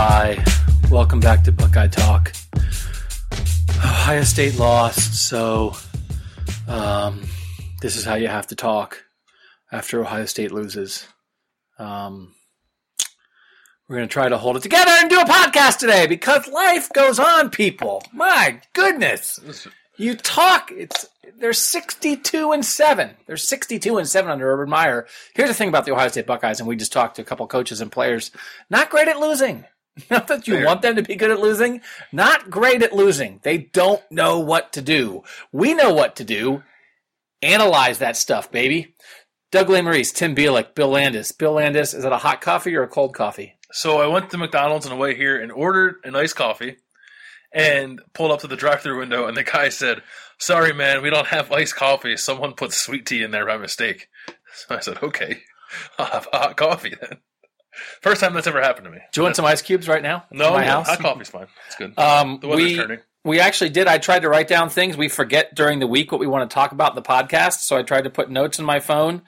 Hi, welcome back to Buckeye Talk. Ohio State lost, so um, this is how you have to talk after Ohio State loses. Um, we're going to try to hold it together and do a podcast today because life goes on, people. My goodness. You talk, it's they're 62 and 7. They're 62 and 7 under Urban Meyer. Here's the thing about the Ohio State Buckeyes, and we just talked to a couple coaches and players. Not great at losing. Not that you Fair. want them to be good at losing. Not great at losing. They don't know what to do. We know what to do. Analyze that stuff, baby. Doug Lesmerises, Tim Bielik, Bill Landis. Bill Landis, is it a hot coffee or a cold coffee? So I went to McDonald's on the way here and ordered an iced coffee and pulled up to the drive through window and the guy said, Sorry man, we don't have iced coffee. Someone put sweet tea in there by mistake. So I said, Okay, I'll have a hot coffee then. First time that's ever happened to me. Do you want some ice cubes right now? No, my no, house. hot coffee's fine. It's good. Um, the weather's we, turning. we actually did. I tried to write down things. We forget during the week what we want to talk about in the podcast. So I tried to put notes in my phone.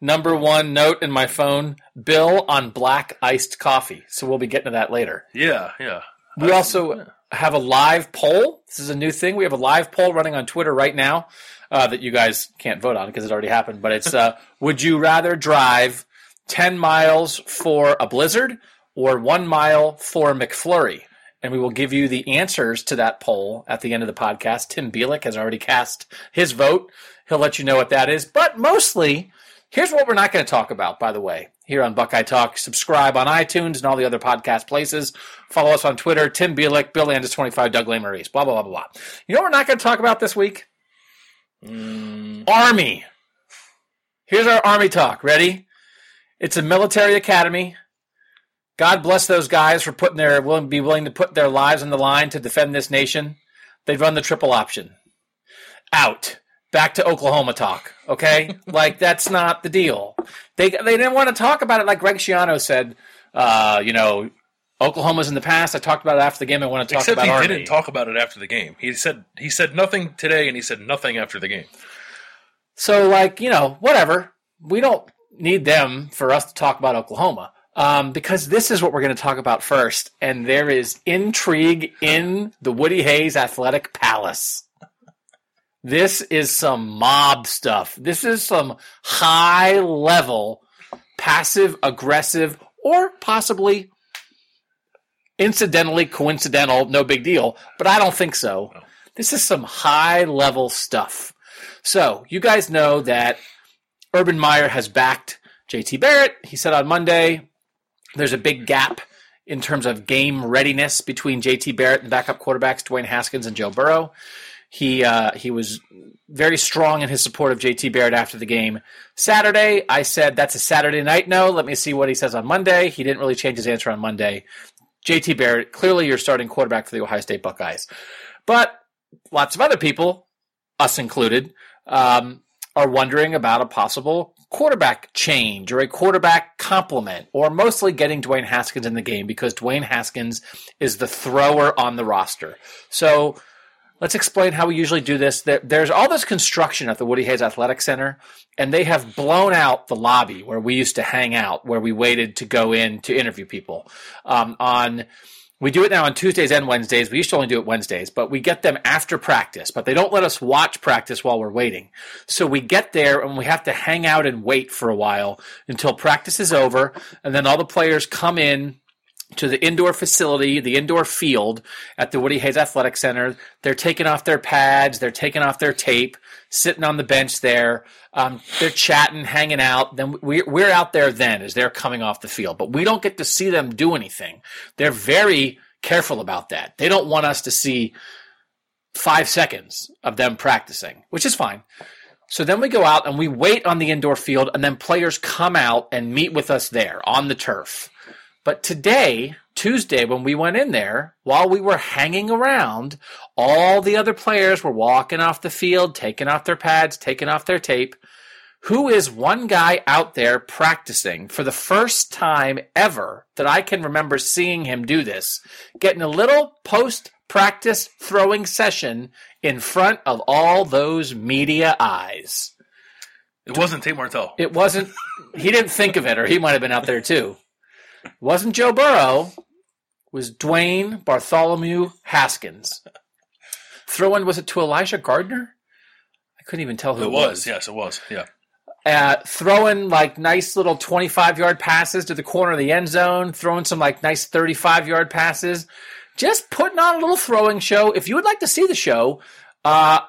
Number one note in my phone Bill on black iced coffee. So we'll be getting to that later. Yeah, yeah. We also have a live poll. This is a new thing. We have a live poll running on Twitter right now uh, that you guys can't vote on because it already happened. But it's uh, would you rather drive 10 miles for a blizzard or one mile for a McFlurry? And we will give you the answers to that poll at the end of the podcast. Tim Bielik has already cast his vote. He'll let you know what that is. But mostly, here's what we're not going to talk about, by the way, here on Buckeye Talk. Subscribe on iTunes and all the other podcast places. Follow us on Twitter, Tim Bielik, Bill Landis25, Doug Lesmerises, blah, blah, blah, blah, blah. You know what we're not going to talk about this week? Mm, Army. Here's our Army talk. Ready? It's a military academy. God bless those guys for putting their willing be willing to put their lives on the line to defend this nation. They've run the triple option. Out. Back to Oklahoma talk. Okay? like that's not the deal. They they didn't want to talk about it like Greg Schiano said, uh, you know, Oklahoma's in the past. I talked about it after the game. I want to talk Except about he Army. didn't talk about it after the game. He said he said nothing today, and he said nothing after the game. So, like, you know, whatever. We don't need them for us to talk about Oklahoma um, because this is what we're going to talk about first. And there is intrigue in the Woody Hayes Athletic Palace. This is some mob stuff. This is some high level, passive aggressive, or possibly incidentally coincidental, no big deal, but I don't think so. This is some high level stuff. So, you guys know that Urban Meyer has backed JT Barrett. He said on Monday there's a big gap in terms of game readiness between JT Barrett and backup quarterbacks Dwayne Haskins and Joe Burrow. He uh, he was very strong in his support of JT Barrett after the game Saturday. I said that's a Saturday night no. Let me see what he says on Monday. He didn't really change his answer on Monday. JT Barrett, clearly your starting quarterback for the Ohio State Buckeyes. But lots of other people, us included, um, are wondering about a possible quarterback change or a quarterback complement, or mostly getting Dwayne Haskins in the game because Dwayne Haskins is the thrower on the roster. So let's explain how we usually do this. There, there's all this construction at the Woody Hayes Athletic Center, and they have blown out the lobby where we used to hang out, where we waited to go in to interview people. Um, on we do it now on Tuesdays and Wednesdays. We used to only do it Wednesdays, but we get them after practice. But they don't let us watch practice while we're waiting. So we get there and we have to hang out and wait for a while until practice is over, and then all the players come in to the indoor facility, the indoor field at the Woody Hayes Athletic Center. They're taking off their pads, they're taking off their tape, sitting on the bench there. Um, they're chatting, hanging out. Then we, we're out there then as they're coming off the field, but we don't get to see them do anything. They're very careful about that. They don't want us to see five seconds of them practicing, which is fine. So then we go out and we wait on the indoor field, and then players come out and meet with us there on the turf. But today, Tuesday, when we went in there, while we were hanging around, all the other players were walking off the field, taking off their pads, taking off their tape. Who is one guy out there practicing for the first time ever that I can remember seeing him do this, getting a little post practice throwing session in front of all those media eyes? It wasn't Tate Martell. It wasn't, he didn't think of it, or he might have been out there too. It wasn't Joe Burrow. Was Dwayne Bartholomew Haskins. Throw in was it to Elijah Gardner? I couldn't even tell who it, It was, yes, it was. Yeah. uh, throwing like nice little 25 yard passes to the corner of the end zone, throwing some like nice 35 yard passes, just putting on a little throwing show. If you would like to see the show, uh,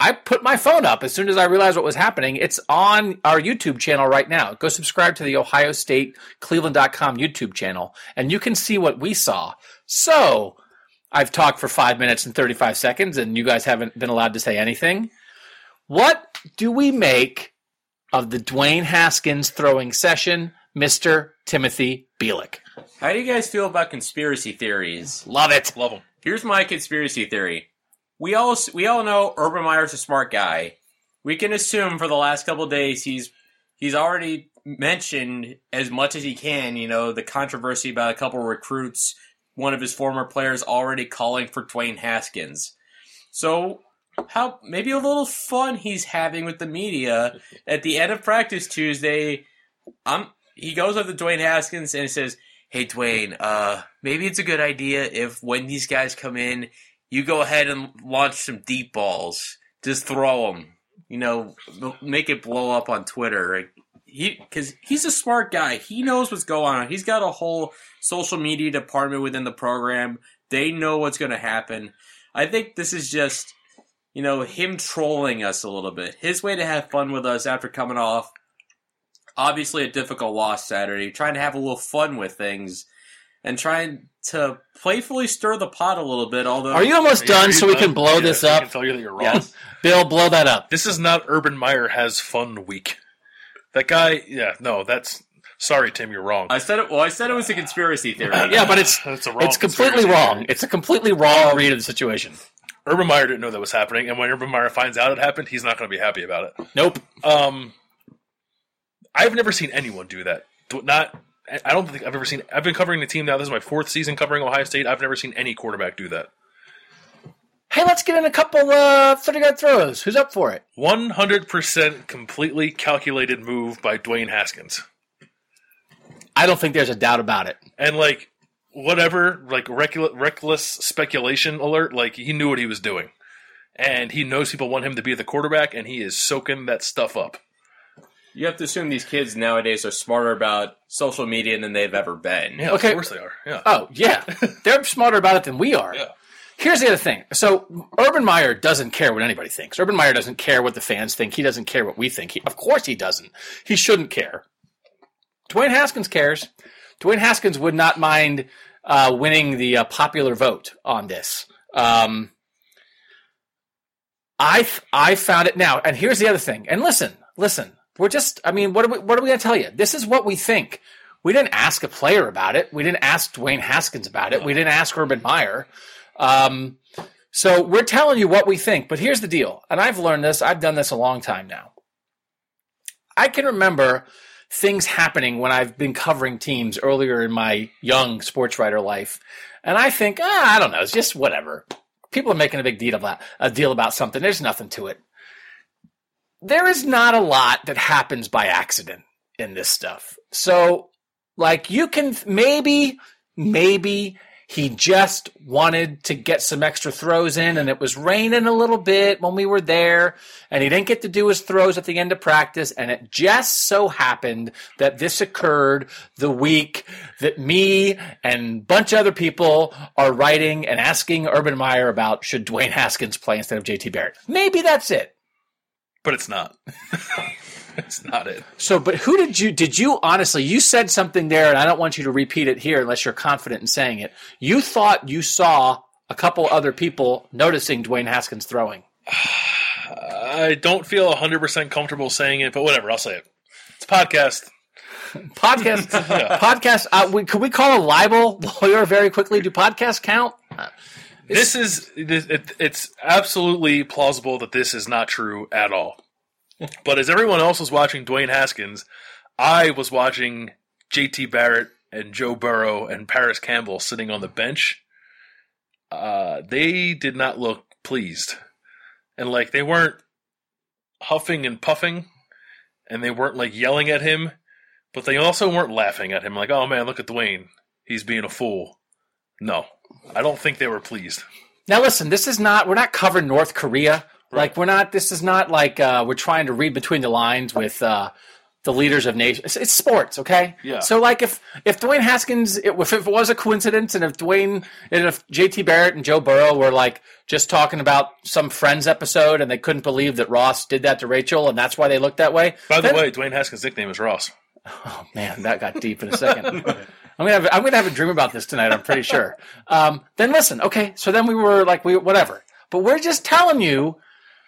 I put my phone up as soon as I realized what was happening. It's on our YouTube channel right now. Go subscribe to the Ohio State Cleveland.com YouTube channel and you can see what we saw. So I've talked for five minutes and 35 seconds and you guys haven't been allowed to say anything. What do we make of the Dwayne Haskins throwing session, Mr. Timothy Bielik. How do you guys feel about conspiracy theories? Love it. Love them. Here's my conspiracy theory. We all we all know Urban Meyer's a smart guy. We can assume for the last couple days he's he's already mentioned as much as he can. You know the controversy about a couple recruits, one of his former players already calling for Dwayne Haskins. So how maybe a little fun he's having with the media at the end of practice Tuesday. I'm he goes up to Dwayne Haskins and he says, "Hey Dwayne, uh, maybe it's a good idea if when these guys come in, you go ahead and launch some deep balls. Just throw them. You know, make it blow up on Twitter. He because he's a smart guy. He knows what's going on. He's got a whole social media department within the program. They know what's going to happen. I think this is just." You know, him trolling us a little bit. His way to have fun with us after coming off obviously a difficult loss Saturday, trying to have a little fun with things and trying to playfully stir the pot a little bit. Although, Are you almost Are done you so we can blow Yeah, this so I up? can tell you that you're wrong. Yes. Bill, blow that up. This is not Urban Meyer has fun week. That guy, yeah, no, that's sorry, Tim, you're wrong. I said it. Well, I said it was a conspiracy theory. Yeah, but it's That's a wrong it's completely wrong. theory. It's a completely wrong read of the situation. Urban Meyer didn't know that was happening, and when Urban Meyer finds out it happened, he's not going to be happy about it. Nope. Um, I've never seen anyone do that. Do- Not, I don't think I've ever seen. I've been covering the team now. This is my fourth season covering Ohio State. I've never seen any quarterback do that. Hey, let's get in a couple uh, 30 yard throws. Who's up for it? One hundred percent completely calculated move by Dwayne Haskins, I don't think there's a doubt about it. and like whatever, like reckless speculation alert. Like he knew what he was doing, and he knows people want him to be the quarterback, and he is soaking that stuff up. You have to assume these kids nowadays are smarter about social media than they've ever been. Yeah, Okay. of course they are. Yeah. Oh, yeah. They're smarter about it than we are. Yeah. Here's the other thing. So Urban Meyer doesn't care what anybody thinks. Urban Meyer doesn't care what the fans think. He doesn't care what we think. He, of course he doesn't. He shouldn't care. Dwayne Haskins cares. Dwayne Haskins would not mind uh, winning the uh, popular vote on this. Um, I I found it now, and here's the other thing. And listen, listen. We're just. I mean, what are we? What are we going to tell you? This is what we think. We didn't ask a player about it. We didn't ask Dwayne Haskins about it. We didn't ask Urban Meyer. Um, so we're telling you what we think. But here's the deal, and I've learned this. I've done this a long time now. I can remember things happening when I've been covering teams earlier in my young sports writer life, and I think, ah, I don't know, it's just whatever. People are making a big deal about a deal about something. There's nothing to it. There is not a lot that happens by accident in this stuff. So, like, you can maybe, maybe he just wanted to get some extra throws in, and it was raining a little bit when we were there, and he didn't get to do his throws at the end of practice, and it just so happened that this occurred the week that me and bunch of other people are writing and asking Urban Meyer about should Dwayne Haskins play instead of JT Barrett. Maybe that's it. But it's not. it's not it. So, but who did you, did you honestly, you said something there, and I don't want you to repeat it here unless you're confident in saying it. You thought you saw a couple other people noticing Dwayne Haskins throwing. I don't feel 100% comfortable saying it, but whatever, I'll say it. It's a podcast. Podcast, podcast, uh, we, could we call a libel lawyer very quickly? Do podcasts count? This is it, it's absolutely plausible that this is not true at all. But as everyone else was watching Dwayne Haskins, I was watching JT Barrett and Joe Burrow and Parris Campbell sitting on the bench. Uh, they did not look pleased. And like they weren't huffing and puffing and they weren't like yelling at him, but they also weren't laughing at him like, "Oh man, look at Dwayne. He's being a fool." No, I don't think they were pleased. Now, listen, this is not, we're not covering North Korea. Like, we're not, this is not like uh, we're trying to read between the lines with uh, the leaders of nations. It's, it's sports, okay? Yeah. So, like, if, if Dwayne Haskins, if, if it was a coincidence and if Dwayne, and if JT Barrett and Joe Burrow were like just talking about some Friends episode and they couldn't believe that Ross did that to Rachel and that's why they looked that way. By the then- way, Dwayne Haskins' nickname is Ross. Oh man, that got deep in a second. I'm gonna have I'm gonna have a dream about this tonight. I'm pretty sure. Um, then listen, okay. So then we were like, we whatever. But we're just telling you.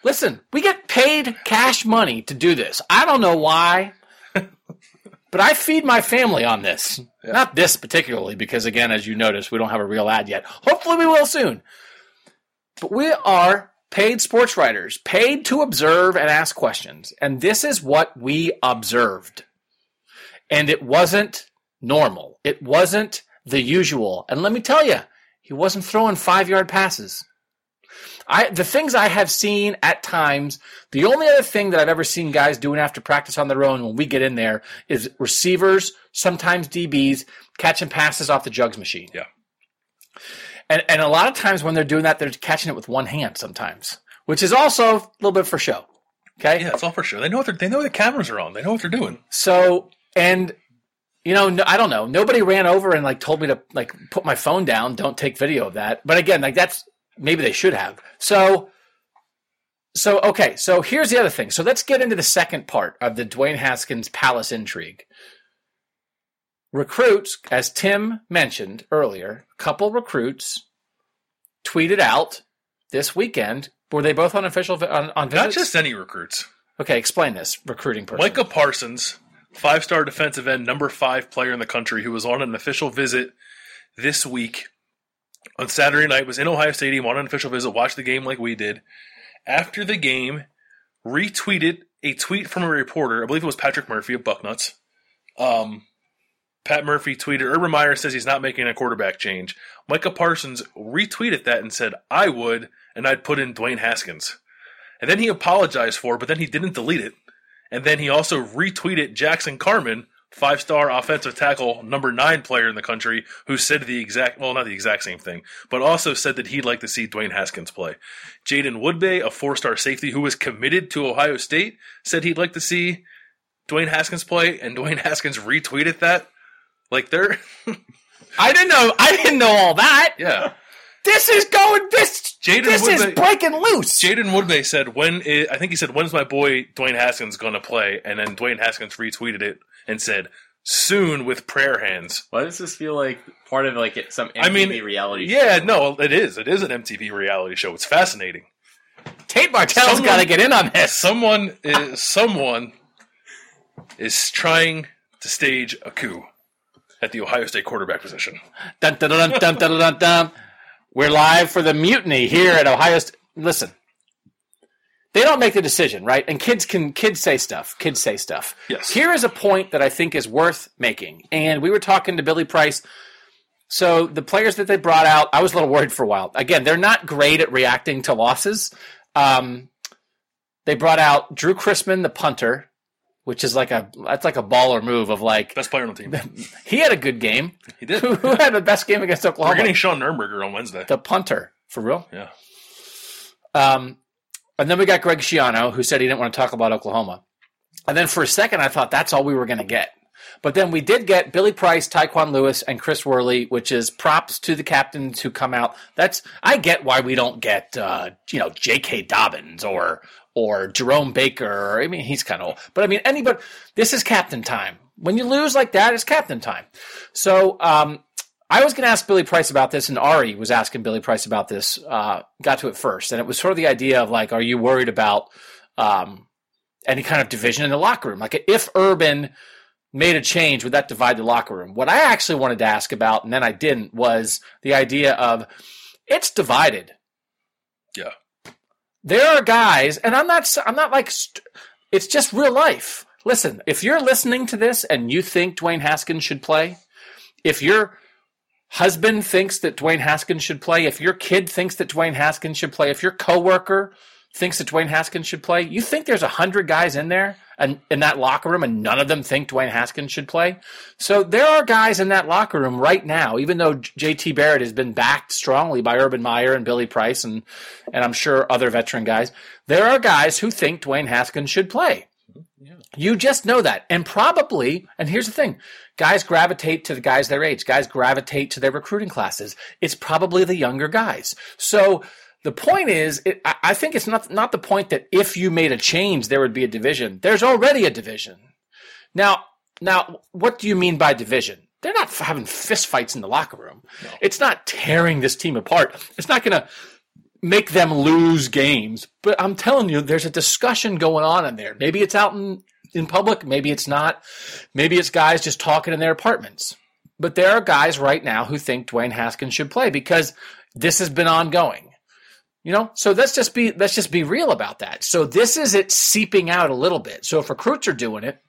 Listen, we get paid cash money to do this. I don't know why, but I feed my family on this. Not this particularly, because again, as you notice, we don't have a real ad yet. Hopefully, we will soon. But we are paid sports writers, paid to observe and ask questions. And this is what we observed. And it wasn't normal. It wasn't the usual. And let me tell you, he wasn't throwing five yard passes. I, the things I have seen at times, the only other thing that I've ever seen guys doing after practice on their own when we get in there is receivers, sometimes DBs, catching passes off the jugs machine. Yeah. And, and a lot of times when they're doing that, they're catching it with one hand sometimes, which is also a little bit for show. Okay. Yeah, it's all for sure. They know what they're, they know the cameras are on. They know what they're doing. So, and you know, no, I don't know. Nobody ran over and like told me to like put my phone down. Don't take video of that. But again, like that's maybe they should have. So, so okay. So here's the other thing. So let's get into the second part of the Dwayne Haskins Palace intrigue. Recruits, as Tim mentioned earlier, a couple recruits tweeted out this weekend. Were they both on official on, on Not visits? just any recruits. okay, explain this recruiting person. Micah Parsons, five star defensive end, number five player in the country, who was on an official visit this week on Saturday night, was in Ohio Stadium on an official visit, watched the game like we did. After the game, retweeted a tweet from a reporter, I believe it was Patrick Murphy of Bucknuts. Um, Pat Murphy tweeted, Urban Meyer says he's not making a quarterback change. Micah Parsons retweeted that and said, I would, and I'd put in Dwayne Haskins. And then he apologized for it, but then he didn't delete it. And then he also retweeted Jackson Carman, five star offensive tackle, number nine player in the country, who said the exact, well, not the exact same thing, but also said that he'd like to see Dwayne Haskins play. Jaden Woodbey, a four star safety who was committed to Ohio State, said he'd like to see Dwayne Haskins play, and Dwayne Haskins retweeted that. Like they're, I didn't know. I didn't know all that. yeah. This is going. This Jaden this is breaking loose. Jaden Woodbey said, "When i I think he said, when's my boy Dwayne Haskins going to play?" And then Dwayne Haskins retweeted it and said, "Soon with prayer hands." Why does this feel like part of like some MTV I mean, reality? show? Yeah, no, it is. It is an MTV reality show. It's fascinating. Tate Martell's Someone- got to get in on this. Someone is someone is trying to stage a coup at the Ohio State quarterback position. Dun, dun, dun, dun, dun, dun, dun. We're live for the mutiny here at Ohio State. Listen, they don't make the decision, right? And kids can kids say stuff. Kids say stuff. Yes. Here is a point that I think is worth making. And we were talking to Billy Price. So the players that they brought out, I was a little worried for a while. Again, they're not great at reacting to losses. Um, they brought out Drew Chrisman, the punter, which is like a that's like a baller move of like Best player on the team. he had a good game. He did. Who, who had the best game against We're Oklahoma? getting Sean Nuernberger on Wednesday. the punter for real. Yeah. Um, and then we got Greg Schiano, who said he didn't want to talk about Oklahoma. And then for a second, I thought that's all we were going to get. But then we did get Billy Price, Tyquan Lewis, and Chris Worley, which is props to the captains who come out. That's I get why we don't get uh, you know J.K. Dobbins or or Jerome Baker. Or, I mean, he's kind of old, but I mean anybody. This is captain time. When you lose like that, it's captain time. So um, I was going to ask Billy Price about this, and Ari was asking Billy Price about this. Uh, got to it first, and it was sort of the idea of like, are you worried about um, any kind of division in the locker room? Like, if Urban made a change, would that divide the locker room? What I actually wanted to ask about, and then I didn't, was the idea of it's divided. Yeah. There are guys, and I'm not. I'm not like. St- it's just real life. Listen, if you're listening to this and you think Dwayne Haskins should play, if your husband thinks that Dwayne Haskins should play, if your kid thinks that Dwayne Haskins should play, if your coworker thinks that Dwayne Haskins should play? You think there's a hundred guys in there and in that locker room, and none of them think Dwayne Haskins should play? So there are guys in that locker room right now, even though J.T. Barrett has been backed strongly by Urban Meyer and Billy Price, and and I'm sure other veteran guys. There are guys who think Dwayne Haskins should play. You just know that. And probably, and here's the thing guys gravitate to the guys their age, guys gravitate to their recruiting classes. It's probably the younger guys. So the point is, it, I think it's not, not the point that if you made a change, there would be a division. There's already a division. Now, now, what do you mean by division? They're not having fistfights in the locker room. No. It's not tearing this team apart. It's not going to make them lose games. But I'm telling you, there's a discussion going on in there. Maybe it's out in, in public, maybe it's not. Maybe it's guys just talking in their apartments. But there are guys right now who think Dwayne Haskins should play because this has been ongoing. You know, so let's just be let's just be real about that. So this is it seeping out a little bit. So if recruits are doing it,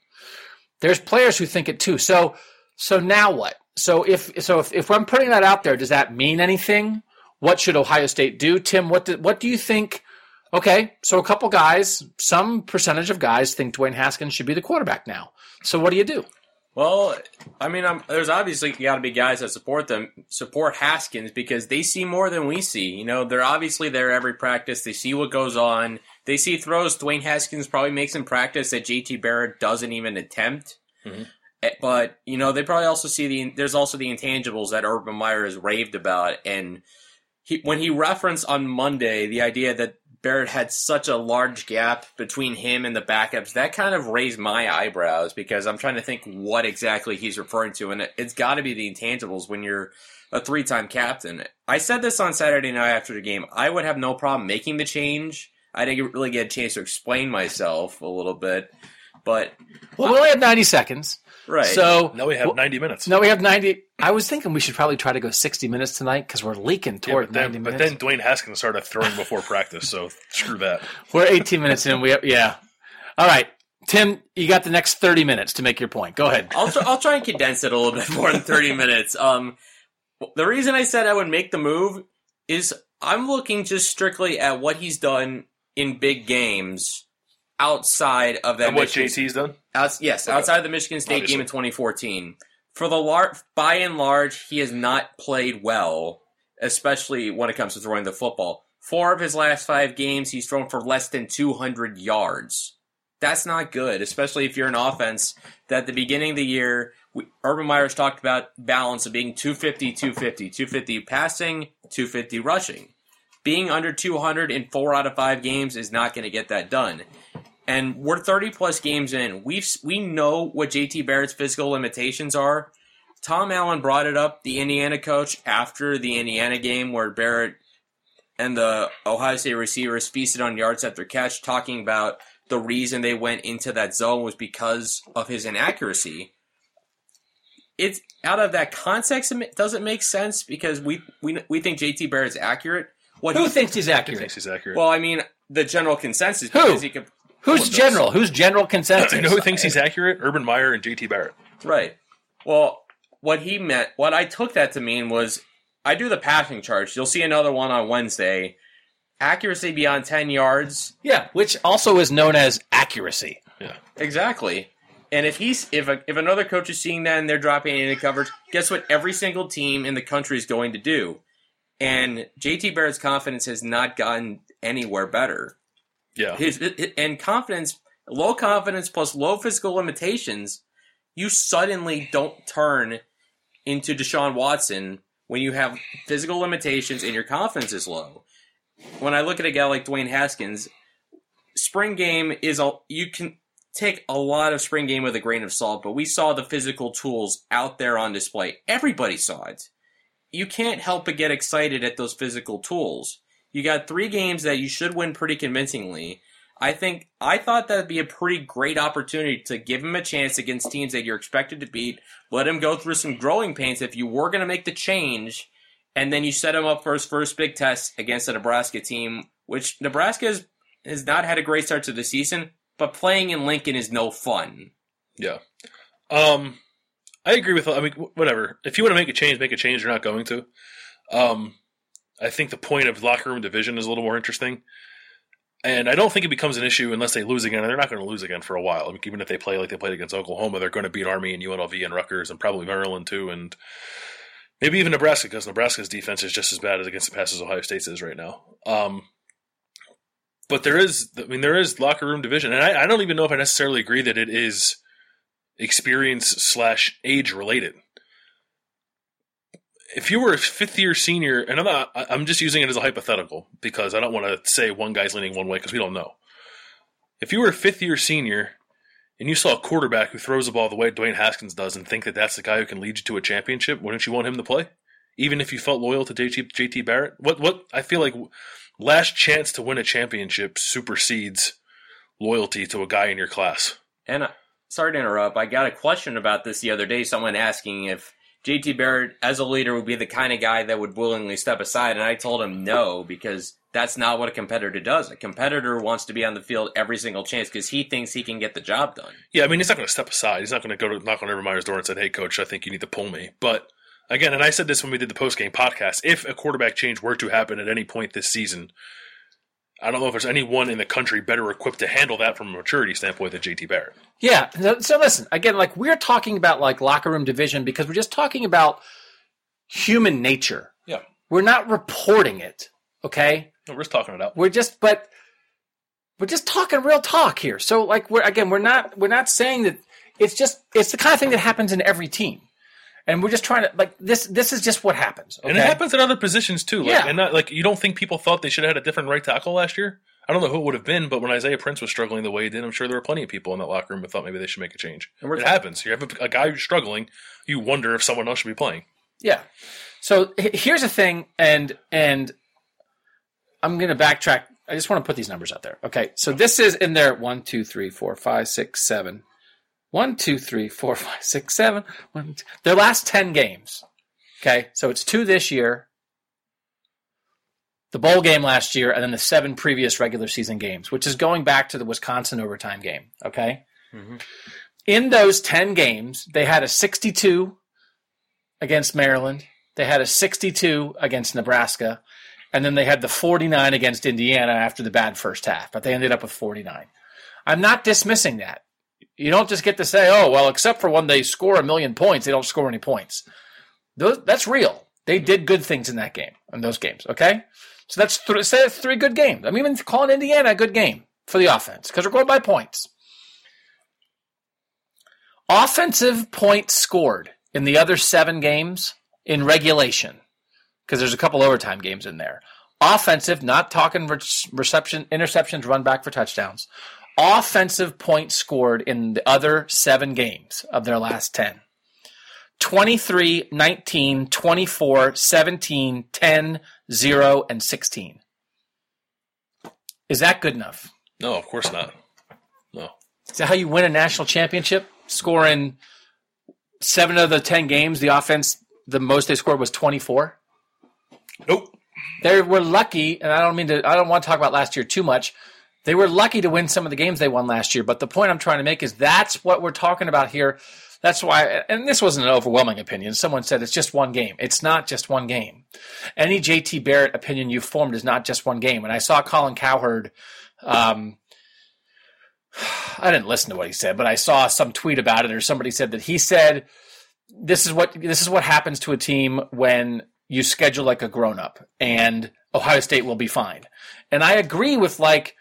there's players who think it too. So so now what? So if so if, if I'm putting that out there, does that mean anything? What should Ohio State do? Tim, what do, what do you think? Okay, so a couple guys, some percentage of guys think Dwayne Haskins should be the quarterback now. So what do you do? Well, I mean, I'm, there's obviously got to be guys that support them, support Haskins because they see more than we see. You know, they're obviously there every practice. They see what goes on. They see throws Dwayne Haskins probably makes in practice that JT Barrett doesn't even attempt. Mm-hmm. Eh, but you know, they probably also see the there's also the intangibles that Urban Meyer has raved about, and he, when he referenced on Monday the idea that Barrett had such a large gap between him and the backups, that kind of raised my eyebrows because I'm trying to think what exactly he's referring to, and it, it's got to be the intangibles when you're a three-time captain. I said this on Saturday night after the game. I would have no problem making the change. I didn't really get a chance to explain myself a little bit, but well, we only have 90 seconds. Right. So now we have well, 90 minutes. No, we have 90. I was thinking we should probably try to go 60 minutes tonight because we're leaking toward yeah, 90 minutes. But then Dwayne Haskins started throwing before practice, so screw that. We're 18 minutes in. We have, yeah. All right. Tim, you got the next 30 minutes to make your point. Go ahead. I'll, try, I'll try and condense it a little bit more than 30 minutes. Um, the reason I said I would make the move is I'm looking just strictly at what he's done in big games outside of that. And what JT's done? Out, yes, okay. outside of the Michigan State Obviously. game in 2014. For the lar- by and large, he has not played well, especially when it comes to throwing the football. Four of his last five games, he's thrown for less than 200 yards. That's not good, especially if you're an offense that at the beginning of the year, we, Urban Meyer's talked about balance of being 250, 250, 250 passing, 250 rushing. Being under 200 in four out of five games is not going to get that done and we're 30 plus games in. We've we know what JT Barrett's physical limitations are. Tom Allen brought it up, the Indiana coach, after the Indiana game where Barrett and the Ohio State receivers feasted on yards after catch, talking about the reason they went into that zone was because of his inaccuracy. It's out of that context, it doesn't make sense because we we we think JT Barrett is accurate. What Who he thinks he's accurate? thinks he's accurate? Well, I mean, the general consensus Who? because he could Who's general? Who's general consensus? you know who thinks he's accurate? Urban Meyer and JT Barrett. Right. Well, what he meant, what I took that to mean was, I do the passing charge. You'll see another one on Wednesday. Accuracy beyond ten yards. Yeah, which also is known as accuracy. Yeah, exactly. And if he's if a, if another coach is seeing that and they're dropping into coverage, guess what? Every single team in the country is going to do. And JT Barrett's confidence has not gotten anywhere better. Yeah. His, and confidence, low confidence plus low physical limitations, you suddenly don't turn into Deshaun Watson when you have physical limitations and your confidence is low. When I look at a guy like Dwayne Haskins, spring game is a you can take a lot of spring game with a grain of salt, but we saw the physical tools out there on display. Everybody saw it. You can't help but get excited at those physical tools. You got three games that you should win pretty convincingly. I think I thought that'd be a pretty great opportunity to give him a chance against teams that you're expected to beat. Let him go through some growing pains if you were going to make the change, and then you set him up for his first big test against a Nebraska team, which Nebraska has, has not had a great start to the season, but playing in Lincoln is no fun. Yeah. Um, I agree with. I mean, whatever. If you want to make a change, make a change. You're not going to. Um, I think the point of locker room division is a little more interesting. And I don't think it becomes an issue unless they lose again. And they're not going to lose again for a while. I mean, even if they play like they played against Oklahoma, they're going to beat Army and UNLV and Rutgers and probably Maryland too, and maybe even Nebraska because Nebraska's defense is just as bad as against the passes Ohio State's is right now. Um, but there is, I mean, there is locker room division, and I, I don't even know if I necessarily agree that it is experience slash age related. If you were a fifth year senior, and I'm not, I'm just using it as a hypothetical because I don't want to say one guy's leaning one way because we don't know. If you were a fifth year senior and you saw a quarterback who throws the ball the way Dwayne Haskins does and think that that's the guy who can lead you to a championship, wouldn't you want him to play? Even if you felt loyal to JT, JT Barrett? What, what, I feel like last chance to win a championship supersedes loyalty to a guy in your class. And uh, sorry to interrupt, I got a question about this the other day. Someone asking if JT Barrett, as a leader, would be the kind of guy that would willingly step aside, and I told him no because that's not what a competitor does. A competitor wants to be on the field every single chance because he thinks he can get the job done. Yeah, I mean, he's not going to step aside. He's not going to go to knock on Urban Meyer's door and say, "Hey, coach, I think you need to pull me." But again, and I said this when we did the post game podcast: if a quarterback change were to happen at any point this season, I don't know if there's anyone in the country better equipped to handle that from a maturity standpoint than JT Barrett. Yeah. So, listen, again, like we're talking about like locker room division because we're just talking about human nature. Yeah. We're not reporting it. Okay. No, we're just talking it out. We're just, but we're just talking real talk here. So like we're again, we're not we're not saying that it's just it's the kind of thing that happens in every team. And we're just trying to like this. This is just what happens, okay? And it happens in other positions too. Like, Yeah. And not, like you don't think people thought they should have had a different right tackle last year? I don't know who it would have been, but when Isaiah Prince was struggling the way he did, I'm sure there were plenty of people in that locker room that thought maybe they should make a change. And It ta- happens. You have a, a guy who's struggling. You wonder if someone else should be playing. Yeah. So h- here's the thing, and and I'm going to backtrack. I just want to put these numbers out there. Okay. So this is in there one, two, three, four, five, six, seven. One, two, three, four, five, six, seven. One, two. Their last 10 games. Okay. So it's two this year, the bowl game last year, and then the seven previous regular season games, which is going back to the Wisconsin overtime game. Okay. Mhm. In those 10 games, they had a 62 against Maryland. They had a 62 against Nebraska. And then they had the 49 against Indiana after the bad first half, but they ended up with 49. I'm not dismissing that. You don't just get to say, oh, well, except for when they score a million points, they don't score any points. Those, that's real. They mm-hmm. did good things in that game, in those games, okay? So that's th- say that's three good games. I'm even calling Indiana a good game for the offense because we're going by points. Offensive points scored in the other seven games in regulation, because there's a couple overtime games in there. Offensive, not talking re- reception, interceptions, run back for touchdowns. Offensive points scored in the other seven games of their last 10. 23, 19, 24, 17, 10, 0, and 16. Is that good enough? No, of course not. No. Is that how you win a national championship? Scoring seven of the 10 games, the offense, the most they scored was 24? Nope. They were lucky, and I don't mean to, I don't want to talk about last year too much. They were lucky to win some of the games they won last year, but the point I'm trying to make is that's what we're talking about here. That's why, and this wasn't an overwhelming opinion. Someone said it's just one game. It's not just one game. Any JT Barrett opinion you've formed is not just one game. And I saw Colin Cowherd, um, I didn't listen to what he said, but I saw some tweet about it, or somebody said that he said, "This is what this is what happens to a team when you schedule like a grown up, and Ohio State will be fine." And I agree with like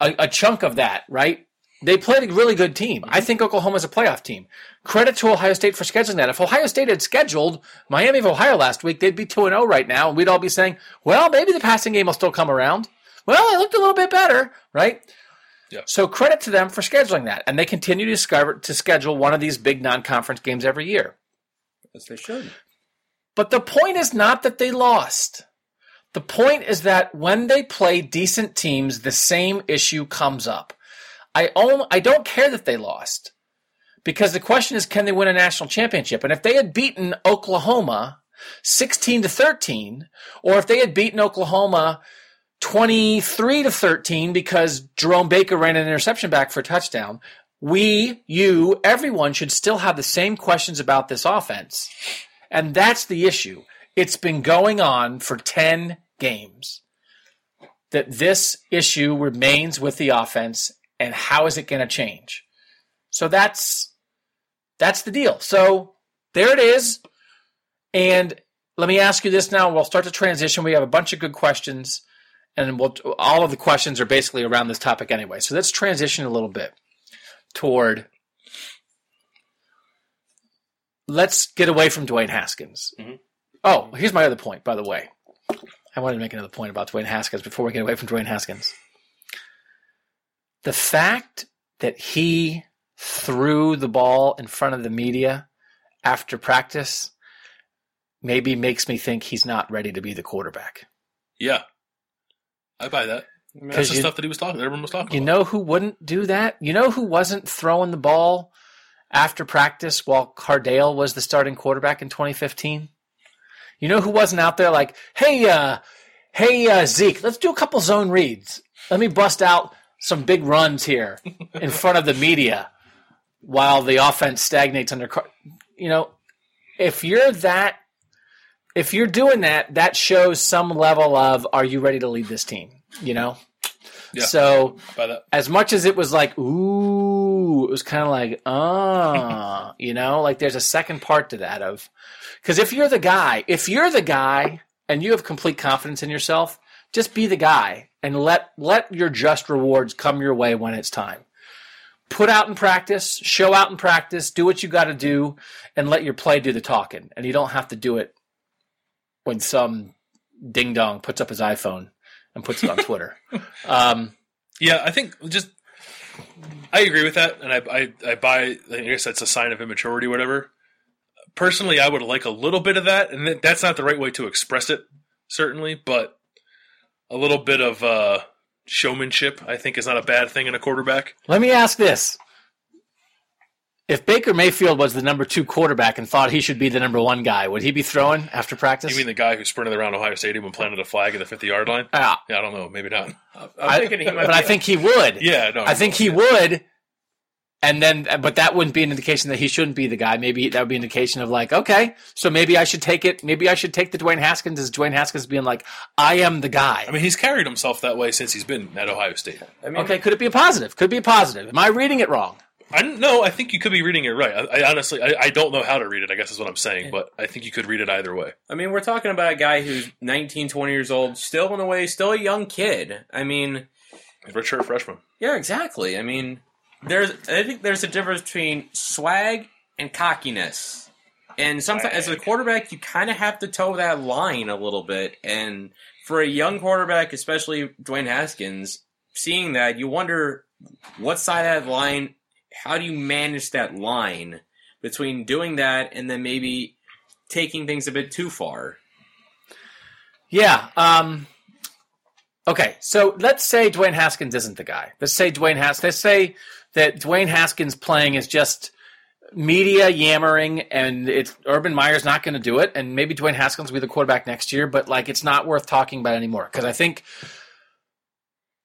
a, a chunk of that, right? They played a really good team. I mm-hmm. think Oklahoma's a playoff team. Credit to Ohio State for scheduling that. If Ohio State had scheduled Miami of Ohio last week, they'd be 2 0 right now, and we'd all be saying, well, maybe the passing game will still come around. Well, it looked a little bit better, right? Yeah. So credit to them for scheduling that. And they continue to, discover, to schedule one of these big non conference games every year. Yes, they should. But the point is not that they lost. The point is that when they play decent teams, the same issue comes up. I own, I don't care that they lost because the question is, can they win a national championship? And if they had beaten Oklahoma 16 to 13, or if they had beaten Oklahoma 23 to 13 because Jerome Baker ran an interception back for a touchdown, we, you, everyone should still have the same questions about this offense. And that's the issue. It's been going on for 10 games. that this issue remains with the offense and how is it going to change? So that's that's the deal. So there it is. And let me ask you this now. We'll start to transition. We have a bunch of good questions, and we'll, all of the questions are basically around this topic anyway. So let's transition a little bit toward. Let's get away from Dwayne Haskins. Mhm. Oh, here's my other point, by the way. I wanted to make another point about Dwayne Haskins before we get away from Dwayne Haskins. The fact that he threw the ball in front of the media after practice maybe makes me think he's not ready to be the quarterback. Yeah, I buy that. That's the you- stuff that he was talking. Everyone was talking. You about. know who wouldn't do that? You know who wasn't throwing the ball after practice while Cardale was the starting quarterback in 2015? You know who wasn't out there like, hey, uh, hey, uh, Zeke, let's do a couple zone reads. Let me bust out some big runs here in front of the media while the offense stagnates under. Car-. You know, if you're that, if you're doing that, that shows some level of, are you ready to lead this team? You know. Yeah. So as much as it was like, ooh, it was kind of like, ah, you know, like there's a second part to that of, because if you're the guy, if you're the guy and you have complete confidence in yourself, just be the guy and let let your just rewards come your way when it's time. Put out in practice, show out in practice, do what you got to do, and let your play do the talking. And you don't have to do it when some ding dong puts up his iPhone and puts it on Twitter. Um, Yeah, I think just I agree with that, and I I, I buy. I guess that's a sign of immaturity, whatever. Personally, I would like a little bit of that, and that's not the right way to express it, certainly, but a little bit of uh, showmanship, I think, is not a bad thing in a quarterback. Let me ask this. If Baker Mayfield was the number two quarterback and thought he should be the number one guy, would he be throwing after practice? You mean the guy who sprinted around Ohio Stadium and planted a flag at the fifty yard line? Yeah, Yeah, I don't know, maybe not. I'm I- thinking he might but I be- think he would. Yeah, no, I think he would. And then, but that wouldn't be an indication that he shouldn't be the guy. Maybe that would be an indication of like, okay, so maybe I should take it. Maybe I should take the Dwayne Haskins as Dwayne Haskins being like, I am the guy. I mean, he's carried himself that way since he's been at Ohio State. I mean, okay, could it be a positive? Could it be a positive? Am I reading it wrong? I no, I think you could be reading it right. I, I honestly, I, I don't know how to read it. I guess is what I'm saying, but I think you could read it either way. I mean, we're talking about a guy who's 19, 20 years old, still in a way, still a young kid. I mean, Redshirt freshman. yeah, exactly. I mean, there's I think there's a difference between swag and cockiness. And sometimes as a quarterback, you kind of have to toe that line a little bit. And for a young quarterback, especially Dwayne Haskins, seeing that, you wonder what side of that line, how do you manage that line between doing that and then maybe taking things a bit too far? Yeah. Um, okay. So let's say Dwayne Haskins isn't the guy. Let's say Dwayne Haskins. Let's say that Dwayne Haskins playing is just media yammering, and it's Urban Meyer's not going to do it, and maybe Dwayne Haskins will be the quarterback next year. But like, it's not worth talking about anymore because I think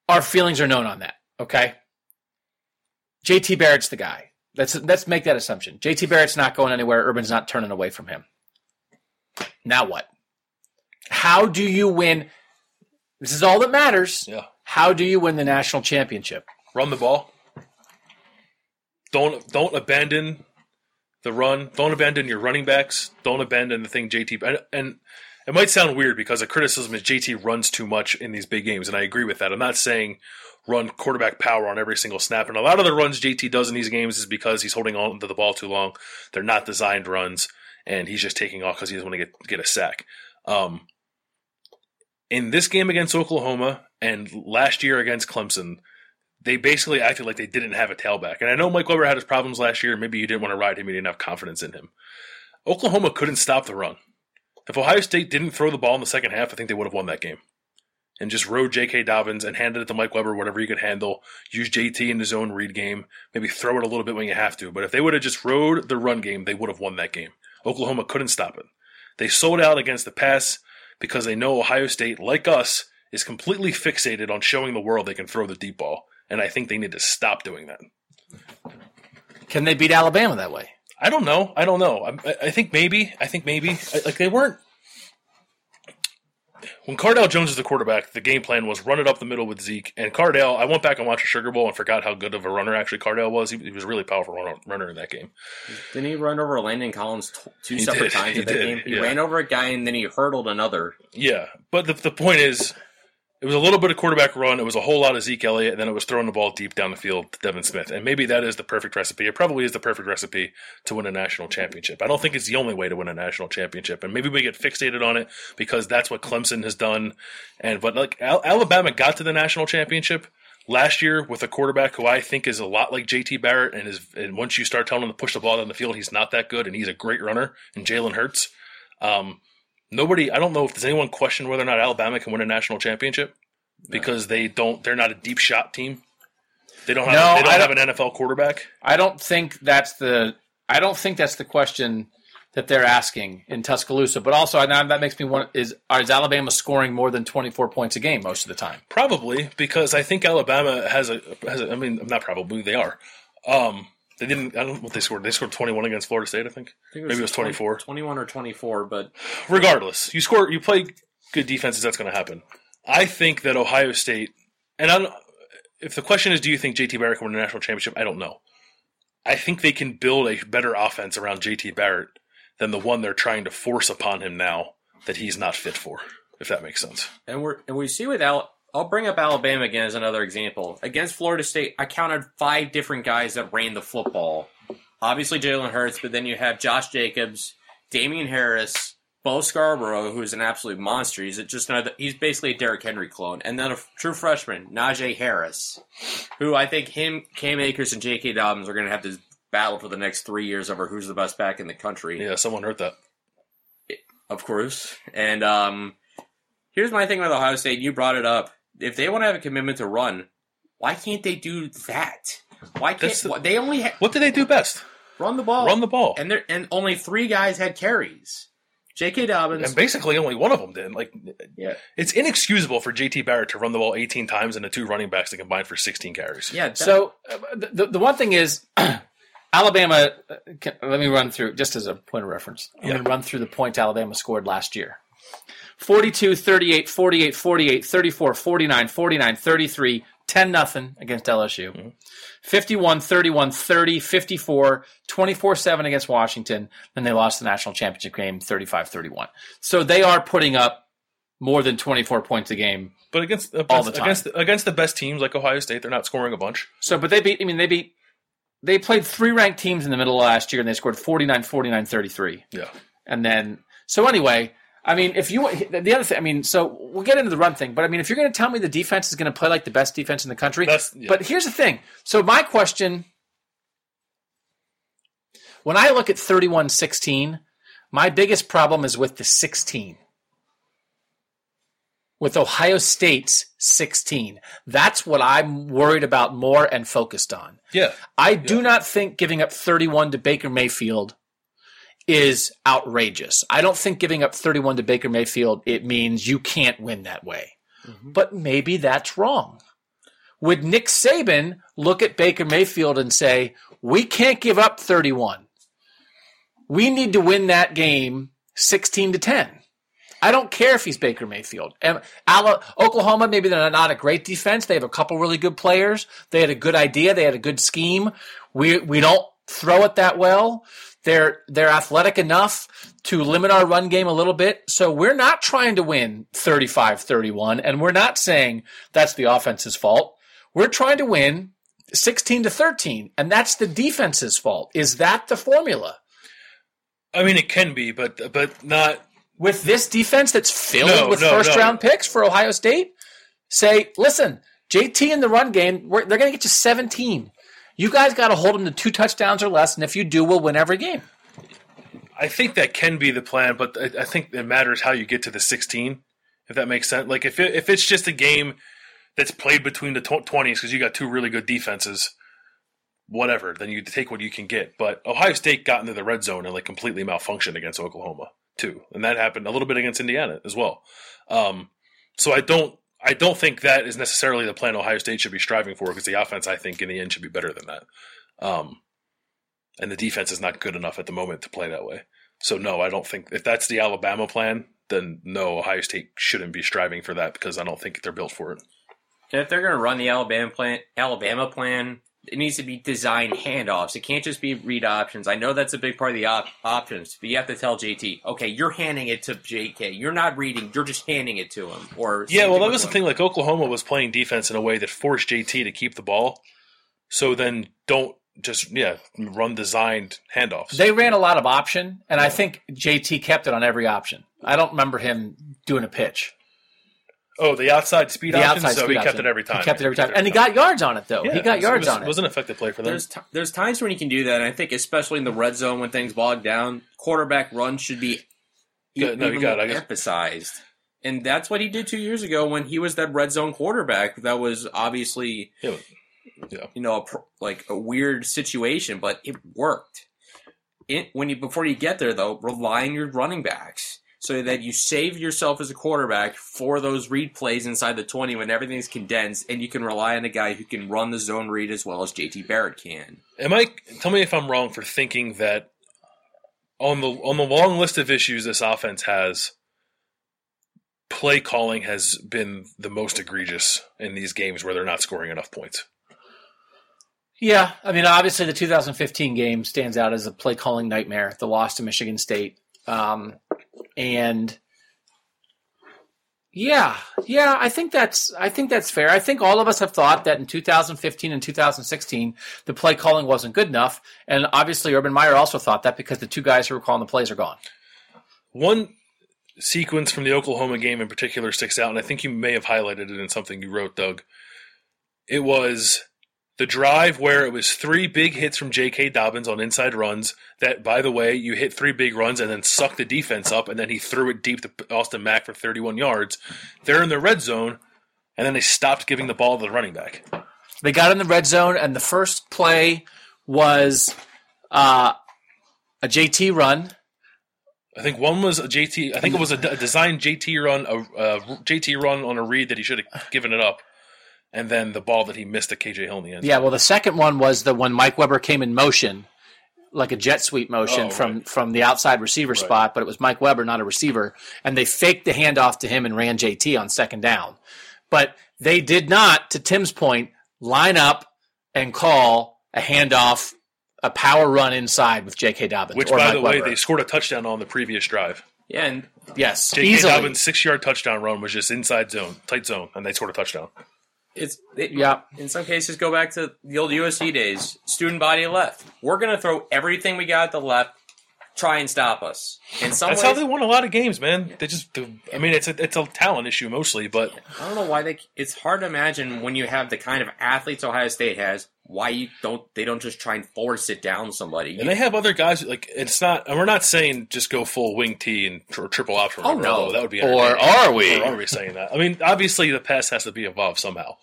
our feelings are known on that. Okay. JT Barrett's the guy. Let's let's make that assumption. JT Barrett's not going anywhere. Urban's not turning away from him. Now what? How do you win? This is all that matters. Yeah. How do you win the national championship? Run the ball. Don't don't abandon the run. Don't abandon your running backs. Don't abandon the thing JT. And, and it might sound weird because the criticism is JT runs too much in these big games, and I agree with that. I'm not saying run quarterback power on every single snap. And a lot of the runs JT does in these games is because he's holding on to the ball too long. They're not designed runs, and he's just taking off because he doesn't want to get get a sack. Um, in this game against Oklahoma and last year against Clemson, they basically acted like they didn't have a tailback. And I know Mike Weber had his problems last year. Maybe you didn't want to ride him. You didn't have confidence in him. Oklahoma couldn't stop the run. If Ohio State didn't throw the ball in the second half, I think they would have won that game. And just rode J.K. Dobbins and handed it to Mike Weber, whatever he could handle. Use JT in his own read game. Maybe throw it a little bit when you have to. But if they would have just rode the run game, they would have won that game. Oklahoma couldn't stop it. They sold out against the pass because they know Ohio State, like us, is completely fixated on showing the world they can throw the deep ball. And I think they need to stop doing that. Can they beat Alabama that way? I don't know. I don't know. I, I think maybe. I think maybe. I, like they weren't. when Cardale Jones is the quarterback, the game plan was run it up the middle with Zeke and Cardale. I went back and watched the Sugar Bowl and forgot how good of a runner actually Cardale was. He, he was a really powerful runner, runner in that game. Didn't he run over Landon Collins t- two He separate did, times he in that did, game? He yeah. ran over a guy and then he hurdled another. Yeah, but the the point is, it was a little bit of quarterback run. It was a whole lot of Zeke Elliott, and then it was throwing the ball deep down the field to Devin Smith. And maybe that is the perfect recipe. It probably is the perfect recipe to win a national championship. I don't think it's the only way to win a national championship, and maybe we get fixated on it because that's what Clemson has done. And but like Al- Alabama got to the national championship last year with a quarterback who I think is a lot like JT Barrett, and is and once you start telling him to push the ball down the field, he's not that good, and he's a great runner. And Jalen Hurts. Um, nobody I don't know if does anyone question whether or not Alabama can win a national championship because they don't they're not a deep shot team. They don't have No, they don't I have an NFL quarterback. I don't think that's the I don't think that's the question that they're asking in Tuscaloosa. But also, now that makes me want is is Alabama scoring more than twenty four points a game most of the time? Probably because I think Alabama has a has a, I mean not probably they are. Um they didn't I don't know what they scored. They scored 21 against Florida State, I think. I think Maybe it was 20 24. 21 or 24, but Regardless, you score you play good defenses that's going to happen. I think that Ohio State and I don't if the question is do you think JT Barrett can win a national championship? I don't know. I think they can build a better offense around JT Barrett than the one they're trying to force upon him now that he's not fit for, if that makes sense. and we're and we see with Al. I'll bring up Alabama again as another example. Against Florida State, I counted five different guys that ran the football. Obviously Jalen Hurts, but then you have Josh Jacobs, Damien Harris, Bo Scarborough, who is an absolute monster. He's just another. He's basically a Derrick Henry clone, and then a true freshman, Najee Harris, who I think him, Cam Akers, and J.K. Dobbins are going to have to battle for the next three years over who's the best back in the country. Yeah, someone heard that. of course. And um, here's my thing with Ohio State. You brought it up. If they want to have a commitment to run, why can't they do that? Why can't the- why- they only ha- What do they do best? run the ball? Run the ball. and there and only three guys had carries. J.K. Dobbins. And basically only one of them did. Like yeah, it's inexcusable for JT Barrett to run the ball 18 times and the two running backs to combine for 16 carries. yeah. that- So uh, the the one thing is. Alabama, uh, can, let me run through just as a point of reference. I'm going to run through the points Alabama scored last year 42, 38, 48, 48, 34, 49, 49, 33, 10 nothing against LSU. Mm-hmm. 51, 31, 30, 54, 24 7 against Washington. Then they lost the national championship game 35 31. So they are putting up more than 24 points a game. But against uh, All the time. against against the best teams like Ohio State, they're not scoring a bunch. So, but they beat, I mean, they beat, they played three ranked teams in the middle of last year and they scored 49, 49, 33. Yeah. And then, so anyway, I mean, if you, the other thing, I mean, so we'll get into the run thing, but I mean, if you're going to tell me the defense is going to play like the best defense in the country, yeah. but here's the thing. So my question, when I look at 31 16, my biggest problem is with the 16. With Ohio State's 16. That's what I'm worried about more and focused on. Yeah. I do not think giving up 31 to Baker Mayfield is outrageous. I don't think giving up 31 to Baker Mayfield it means you can't win that way. Mm-hmm. But maybe that's wrong. Would Nick Saban look at Baker Mayfield and say, "We can't give up 31. We need to win that game 16 to 10." I don't care if he's Baker Mayfield. And Oklahoma, maybe they're not a great defense. They have a couple really good players. They had a good idea. They had a good scheme. We we don't throw it that well. They're they're athletic enough to limit our run game a little bit. So we're not trying to win 35-31 and we're not saying that's the offense's fault. We're trying to win 16 to 13 and that's the defense's fault. Is that the formula? I mean, it can be, but but not. with this defense that's filled No, with no, first no. round picks for Ohio State, say, listen, JT in the run game, we're, they're going to get you 17. You guys got to hold them to two touchdowns or less, and if you do, we'll win every game. I think that can be the plan, but I, I think it matters how you get to the 16, if that makes sense. Like if it, if it's just a game that's played between the tw- 20s because you got two really good defenses, whatever, then you take what you can get. But Ohio State got into the red zone and like completely malfunctioned against Oklahoma too, and that happened a little bit against Indiana as well. Um, so I don't. I don't think that is necessarily the plan Ohio State should be striving for because the offense, I think, in the end, should be better than that. Um, and the defense is not good enough at the moment to play that way. So no, I don't think if that's the Alabama plan, then no, Ohio State shouldn't be striving for that because I don't think they're built for it. And if they're going to run the Alabama plan, Alabama plan, it needs to be designed handoffs. It can't just be read options. I know that's a big part of the op- options, but you have to tell JT, okay, you're handing it to JK. You're not reading. You're just handing it to him. Or Yeah, well, that was the thing. Like Oklahoma was playing defense in a way that forced JT to keep the ball. So then don't just yeah run designed handoffs. They ran a lot of option, and I think JT kept it on every option. I don't remember him doing a pitch. Oh, the outside speed The option. outside so speed he kept it every time. He kept it every time, and he got yards on it though. Yeah, he got it yards was, on It It was it. an effective play for them. There's t- there's times when you can do that. And I think especially in the red zone when things bog down, quarterback run should be Yeah, no, you even got it, I more guess. emphasized. And that's what he did two years ago when he was that red zone quarterback. That was obviously, Yeah, yeah. you know, a, pr- like a weird situation, but it worked. It, when you before you get there though, rely on your running backs so that you save yourself as a quarterback for those read plays inside the twenty when everything's condensed, and you can rely on a guy who can run the zone read as well as JT Barrett can. Am I? Tell me if I'm wrong for thinking that on the on the long list of issues this offense has, play calling has been the most egregious in these games where they're not scoring enough points. Yeah, I mean, obviously the 2015 game stands out as a play calling nightmare. The loss to Michigan State, um, and yeah, yeah, I think that's I think that's fair. I think all of us have thought that in 2015 and 2016 the play calling wasn't good enough, and obviously Urban Meyer also thought that because the two guys who were calling the plays are gone. One sequence from the Oklahoma game in particular sticks out, and I think you may have highlighted it in something you wrote, Doug. It was the drive where it was three big hits from J.K. Dobbins on inside runs. That, by the way, you hit three big runs and then sucked the defense up, and then he threw it deep to Austin Mack for 31 yards. They're in the red zone, and then they stopped giving the ball to the running back. They got in the red zone, and the first play was uh, a JT run. I think one was a JT. I think it was a designed JT run, a, a JT run on a read that he should have given it up, and then the ball that he missed to KJ Hill in the end. Yeah, well, the second one was the when Mike Weber came in motion, like a jet sweep motion Oh, from right. from the outside receiver spot, but it was Mike Weber, not a receiver, and they faked the handoff to him and ran JT on second down. But they did not, to Tim's point, line up and call a handoff, a power run inside with J.K. Dobbins. Which, or by Mike the way, Weber. they scored a touchdown on the previous drive. Yeah, and yes, J.K. easily. Dobbins' six-yard touchdown run was just inside zone, tight zone, and they scored a touchdown. It's it, Yeah, in some cases go back to the old USC days. Student body left. We're gonna throw everything we got at the left, try and stop us. In some That's ways, how they won a lot of games, man. They just, I mean, it's a it's a talent issue mostly, but I don't know why they. It's hard to imagine when you have the kind of athletes Ohio State has. Why you don't? They don't just try and force it down somebody. and they have other guys like it's not. And we're not saying just go full wing T and or triple option. Oh, no. although that would be or are we? Or are we saying that? I mean, obviously the pass has to be involved somehow,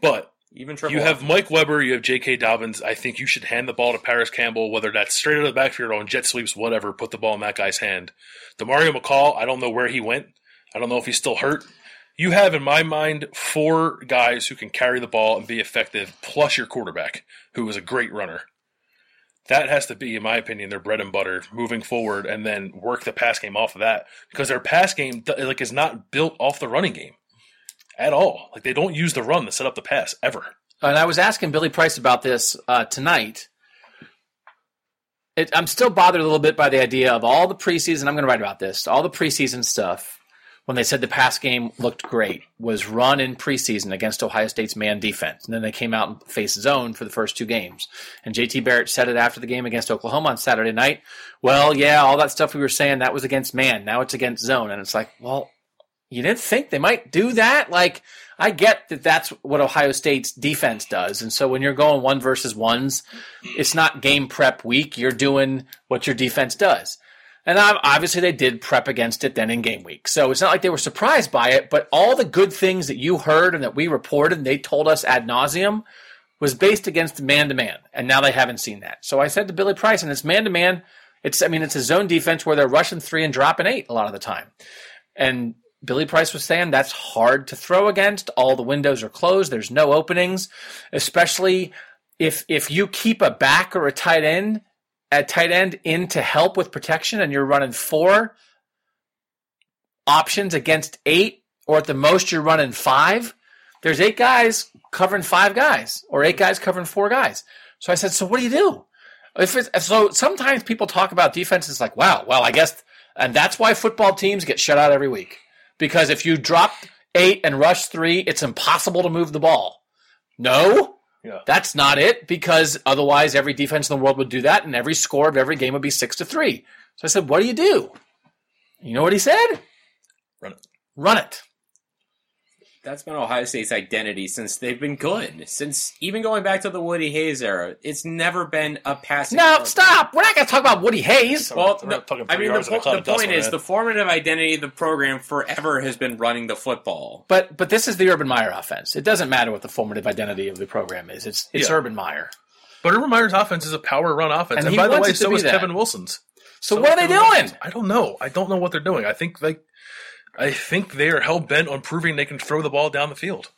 but even triple. You have Mike Weber, you have J.K. Dobbins. I think you should hand the ball to Parris Campbell, whether that's straight out of the backfield or on jet sweeps, whatever. Put the ball in that guy's hand. Demario McCall, I don't know where he went. I don't know if he's still hurt. You have, in my mind, four guys who can carry the ball and be effective, plus your quarterback, who is a great runner. That has to be, in my opinion, their bread and butter moving forward, and then work the pass game off of that because their pass game like is not built off the running game at all. Like they don't use the run to set up the pass ever. and I was asking Billy Price about this uh, tonight. It, I'm still bothered a little bit by the idea of all the preseason. I'm going to write about this. All the preseason stuff when they said the pass game looked great was run in preseason against Ohio State's man defense, and then they came out and faced zone for the first two games. And JT Barrett said it after the game against Oklahoma on Saturday night. Well, yeah, all that stuff we were saying that was against man. Now it's against zone, and it's like, well, you didn't think they might do that? Like, I get that that's what Ohio State's defense does. And so when you're going one versus ones, it's not game prep week. You're doing what your defense does. And obviously they did prep against it then in game week. So it's not like they were surprised by it, but all the good things that you heard and that we reported and they told us ad nauseum was based against man to man. And now they haven't seen that. So I said to Billy Price, and it's man to man. It's, I mean, it's a zone defense where they're rushing three and dropping eight a lot of the time. And Billy Price was saying that's hard to throw against. All the windows are closed. There's no openings, especially if if you keep a back or a tight end at tight end in to help with protection and you're running four. options against eight, or at the most you're running five, there's eight guys covering five guys, or eight guys covering four guys. So I said, so what do you do? So sometimes people talk about defenses like, wow, well, I guess, and that's why football teams get shut out every week. Because if you drop eight and rush three, it's impossible to move the ball. No, Yeah. that's not it because otherwise every defense in the world would do that and every score of every game would be six to three. So I said, what do you do? You know what he said? Run it. Run it. That's been Ohio State's identity since they've been good. Since even going back to the Woody Hayes era, it's never been a passing. No, program. stop. We're not going to talk about Woody Hayes. Well, We're no, I mean, the, yards in a po- the point is the formative identity of the program forever has been running the football. But but this is the Urban Meyer offense. It doesn't matter what the formative identity of the program is. It's it's Yeah. Urban Meyer. But Urban Meyer's offense is a power run offense, And and, by the way, so is that. Kevin Wilson's. So, So what are they doing? Wilson's. I don't know. I don't know what they're doing. I think like, I think they are hell bent on proving they can throw the ball down the field.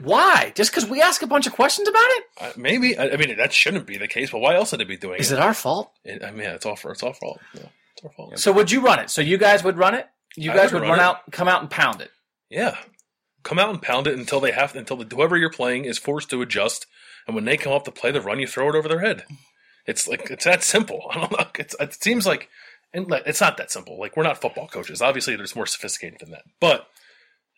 Why? Just because we ask a bunch of questions about it? Uh, maybe I, I mean that shouldn't be the case, but why else would they be doing Is it? it our fault? it? I mean, yeah, it's all for it's all fault. Yeah, it's our fault. So would you run it? So you guys would run it? You guys would would run run out, come out and pound it. Yeah. Come out and pound it until they have until the, whoever you're playing is forced to adjust, and when they come up to play the run, you throw it over their head. It's like it's that simple. I don't know. It's, it seems like, and it's not that simple. Like we're not football coaches. Obviously, there's more sophisticated than that. But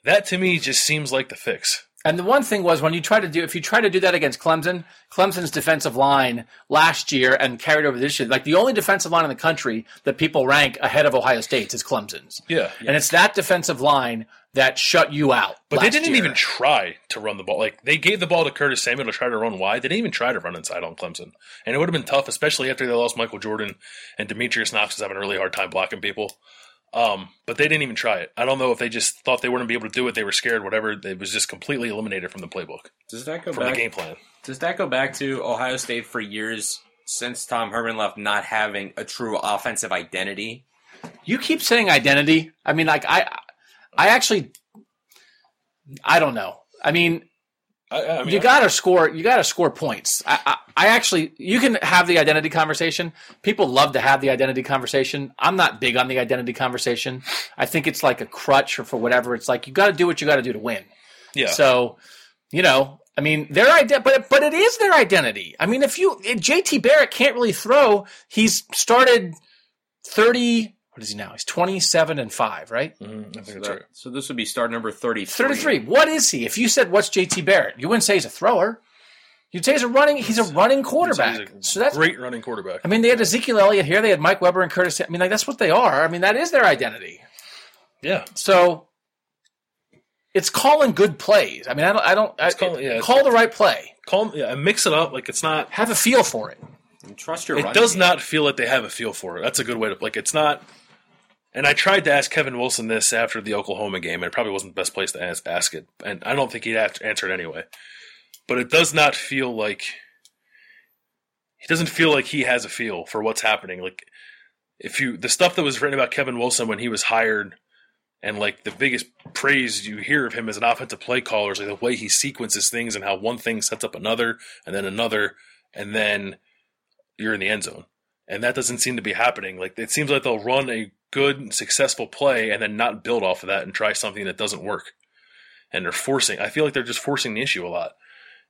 that to me just seems like the fix. And the one thing was when you try to do, if you try to do that against Clemson, Clemson's defensive line last year and carried over this year, like the only defensive line in the country that people rank ahead of Ohio State's is Clemson's. Yeah. And it's that defensive line that shut you out. But they didn't year. even try to run the ball. Like they gave the ball to Curtis Samuel to try to run wide. They didn't even try to run inside on Clemson, and it would have been tough, especially after they lost Michael Jordan and Demetrius Knox was having a really hard time blocking people. Um, but they didn't even try it. I don't know if they just thought they wouldn't be able to do it. They were scared. Whatever. It was just completely eliminated from the playbook, Does that go from back? the game plan. Does that go back to Ohio State for years since Tom Herman left, not having a true offensive identity? You keep saying identity. I mean, like I, I actually, I don't know. I mean, I, I mean, you got to score. You got to score points. I, I, I actually, you can have the identity conversation. People love to have the identity conversation. I'm not big on the identity conversation. I think it's like a crutch or for whatever. It's like you got to do what you got to do to win. yeah. So, you know, I mean, their idea, but but it is their identity. I mean, if you if JT Barrett can't really throw, he's started thirty. What is he now? He's twenty seven and five, right? Mm-hmm. I So, that- so this would be start number 33. 33. What is he? If you said what's JT Barrett, you wouldn't say he's a thrower. You'd say he's a running. He's a running quarterback. He's a so that's. great running quarterback. I mean, they had Ezekiel Elliott here. They had Mike Weber and Curtis. I mean, like that's what they are. I mean, that is their identity. Yeah. So it's calling good plays. I mean, I don't. I don't. I, calling- yeah, call the right play. Call yeah, and mix it up. Like it's not. Have a feel for it. And trust your it running does game. not feel like they have a feel for it. That's a good way to like. It's not. And I tried to ask Kevin Wilson this after the Oklahoma game, and it probably wasn't the best place to ask, ask it. And I don't think he'd answer it anyway. But it does not feel like he doesn't feel like he has a feel for what's happening. Like if you the stuff that was written about Kevin Wilson when he was hired, and like the biggest praise you hear of him as an offensive play caller is like the way he sequences things and how one thing sets up another and then another, and then you're in the end zone. And that doesn't seem to be happening. Like it seems like they'll run a good, successful play and then not build off of that and try something that doesn't work. And they're forcing. I feel like they're just forcing the issue a lot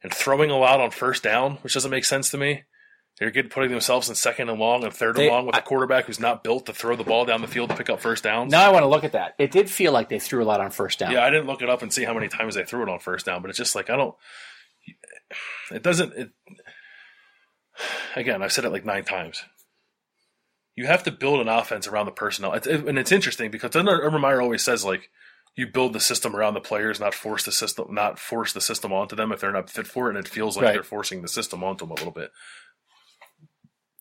and throwing a lot on first down, which doesn't make sense to me. They're good putting themselves in second and long and third They- and long with I- a quarterback who's not built to throw the ball down the field to pick up first downs. Now I want to look at that. It did feel like they threw a lot on first down. Yeah, I didn't look it up and see how many times they threw it on first down, but it's just like I don't. It doesn't. It, again, I've said it like nine times. You have to build an offense around the personnel, it's, it, and it's interesting because then Urban Meyer always says like you build the system around the players, not force the system, not force the system onto them if they're not fit for it, and it feels like Right. they're forcing the system onto them a little bit.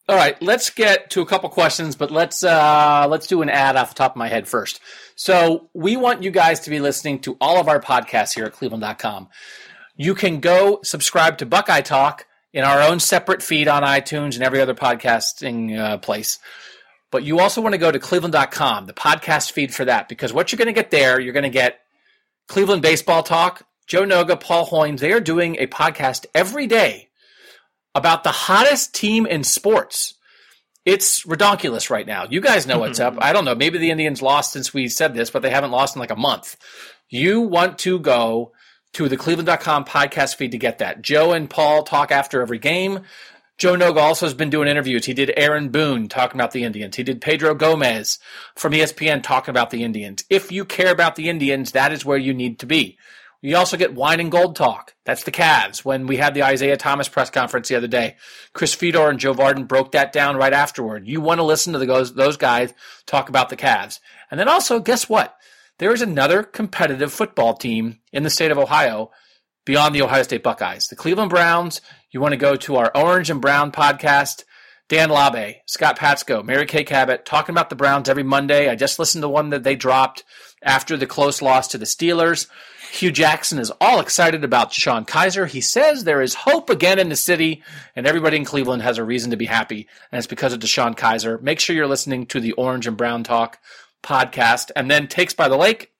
All right, let's get to a couple questions, but let's uh, let's do an ad off the top of my head first. So we want you guys to be listening to all of our podcasts here at Cleveland.com. You can go subscribe to Buckeye Talk in our own separate feed on iTunes and every other podcasting uh, place. But you also want to go to Cleveland.com, the podcast feed for that, because what you're going to get there, you're going to get Cleveland Baseball Talk, Joe Noga, Paul Hoynes. They are doing a podcast every day about the hottest team in sports. It's redonkulous right now. You guys know what's up. I don't know. Maybe the Indians lost since we said this, but they haven't lost in like a month. You want to go to the cleveland.com podcast feed to get that. Joe and Paul talk after every game. Joe Noga also has been doing interviews. He did Aaron Boone talking about the Indians. He did Pedro Gomez from ESPN talking about the Indians. If you care about the Indians, that is where you need to be. You also get wine and gold talk. That's the Cavs. When we had the Isaiah Thomas press conference the other day, Chris Fedor and Joe Vardon broke that down right afterward. You want to listen to the, those, those guys talk about the Cavs. And then also, guess what? There is another competitive football team in the state of Ohio beyond the Ohio State Buckeyes. The Cleveland Browns. You want to go to our Orange and Brown podcast. Dan Labbe, Scott Patsko, Mary Kay Cabot talking about the Browns every Monday. I just listened to one that they dropped after the close loss to the Steelers. Hue Jackson is all excited about DeShone Kizer. He says there is hope again in the city, and everybody in Cleveland has a reason to be happy, and it's because of DeShone Kizer. Make sure you're listening to the Orange and Brown Talk podcast. And then Takes by the Lake.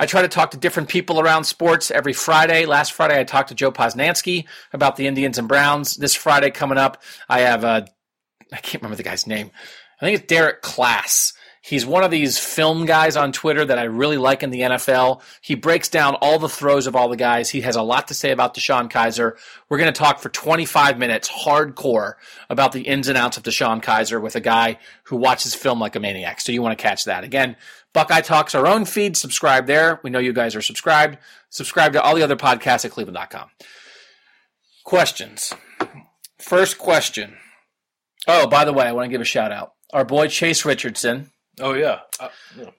I try to talk to different people around sports every Friday. Last Friday, I talked to Joe Posnanski about the Indians and Browns. This Friday coming up, I have, uh, I can't remember the guy's name. I think it's Derek Class. He's one of these film guys on Twitter that I really like in the NFL. He breaks down all the throws of all the guys. He has a lot to say about DeShone Kizer. We're going to talk for 25 minutes hardcore about the ins and outs of DeShone Kizer with a guy who watches film like a maniac. So you want to catch that. Again, Buckeye Talks, our own feed. Subscribe there. We know you guys are subscribed. Subscribe to all the other podcasts at cleveland.com. Questions. First question. Oh, by the way, I want to give a shout out. Our boy Chase Richardson Oh yeah. Uh, yeah.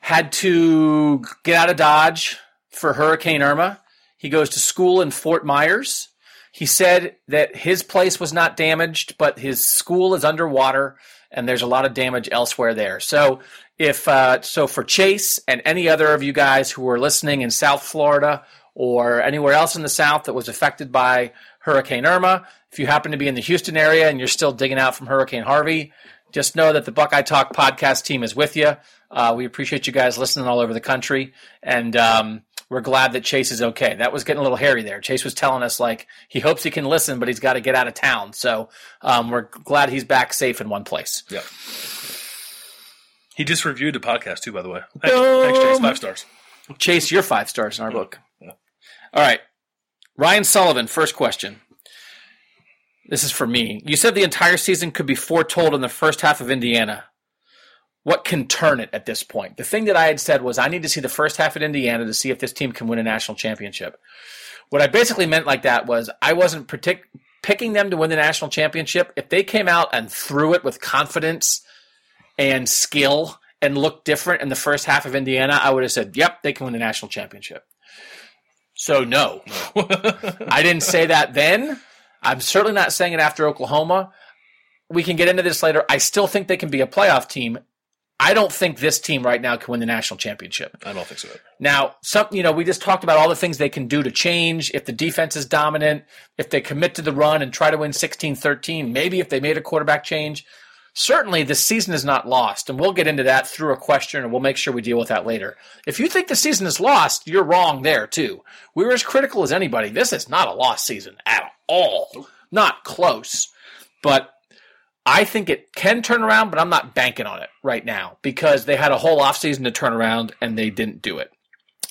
had to get out of Dodge for Hurricane Irma. He goes to school in Fort Myers. He said that his place was not damaged, but his school is underwater, and there's a lot of damage elsewhere there. So, if uh, so, for Chase and any other of you guys who are listening in South Florida or anywhere else in the South that was affected by Hurricane Irma, if you happen to be in the Houston area and you're still digging out from Hurricane Harvey, just know that the Buckeye Talk podcast team is with you. Uh, we appreciate you guys listening all over the country, and um, we're glad that Chase is okay. That was getting a little hairy there. Chase was telling us like he hopes he can listen, but he's got to get out of town. So um, we're glad he's back safe in one place. Yeah. He just reviewed the podcast too, by the way. Thanks, thanks Chase. Five stars. Chase, you're five stars in our book. All right, Ryan Sullivan. First question. This is for me. You said the entire season could be foretold in the first half of Indiana. What can turn it at this point? The thing that I had said was I need to see the first half at Indiana to see if this team can win a national championship. What I basically meant like that was I wasn't partic- picking them to win the national championship. If they came out and threw it with confidence and skill and looked different in the first half of Indiana, I would have said, yep, they can win the national championship. So, no. I didn't say that then. I'm certainly not saying it after Oklahoma. We can get into this later. I still think they can be a playoff team. I don't think this team right now can win the national championship. I don't think so. Now, some you know, we just talked about all the things they can do to change if the defense is dominant, if they commit to the run and try to win 16-13, maybe if they made a quarterback change. Certainly the season is not lost, and we'll get into that through a question and we'll make sure we deal with that later. If you think the season is lost, you're wrong there too. We were as critical as anybody. This is not a lost season at all. Not close. But I think it can turn around, but I'm not banking on it right now because they had a whole offseason to turn around and they didn't do it.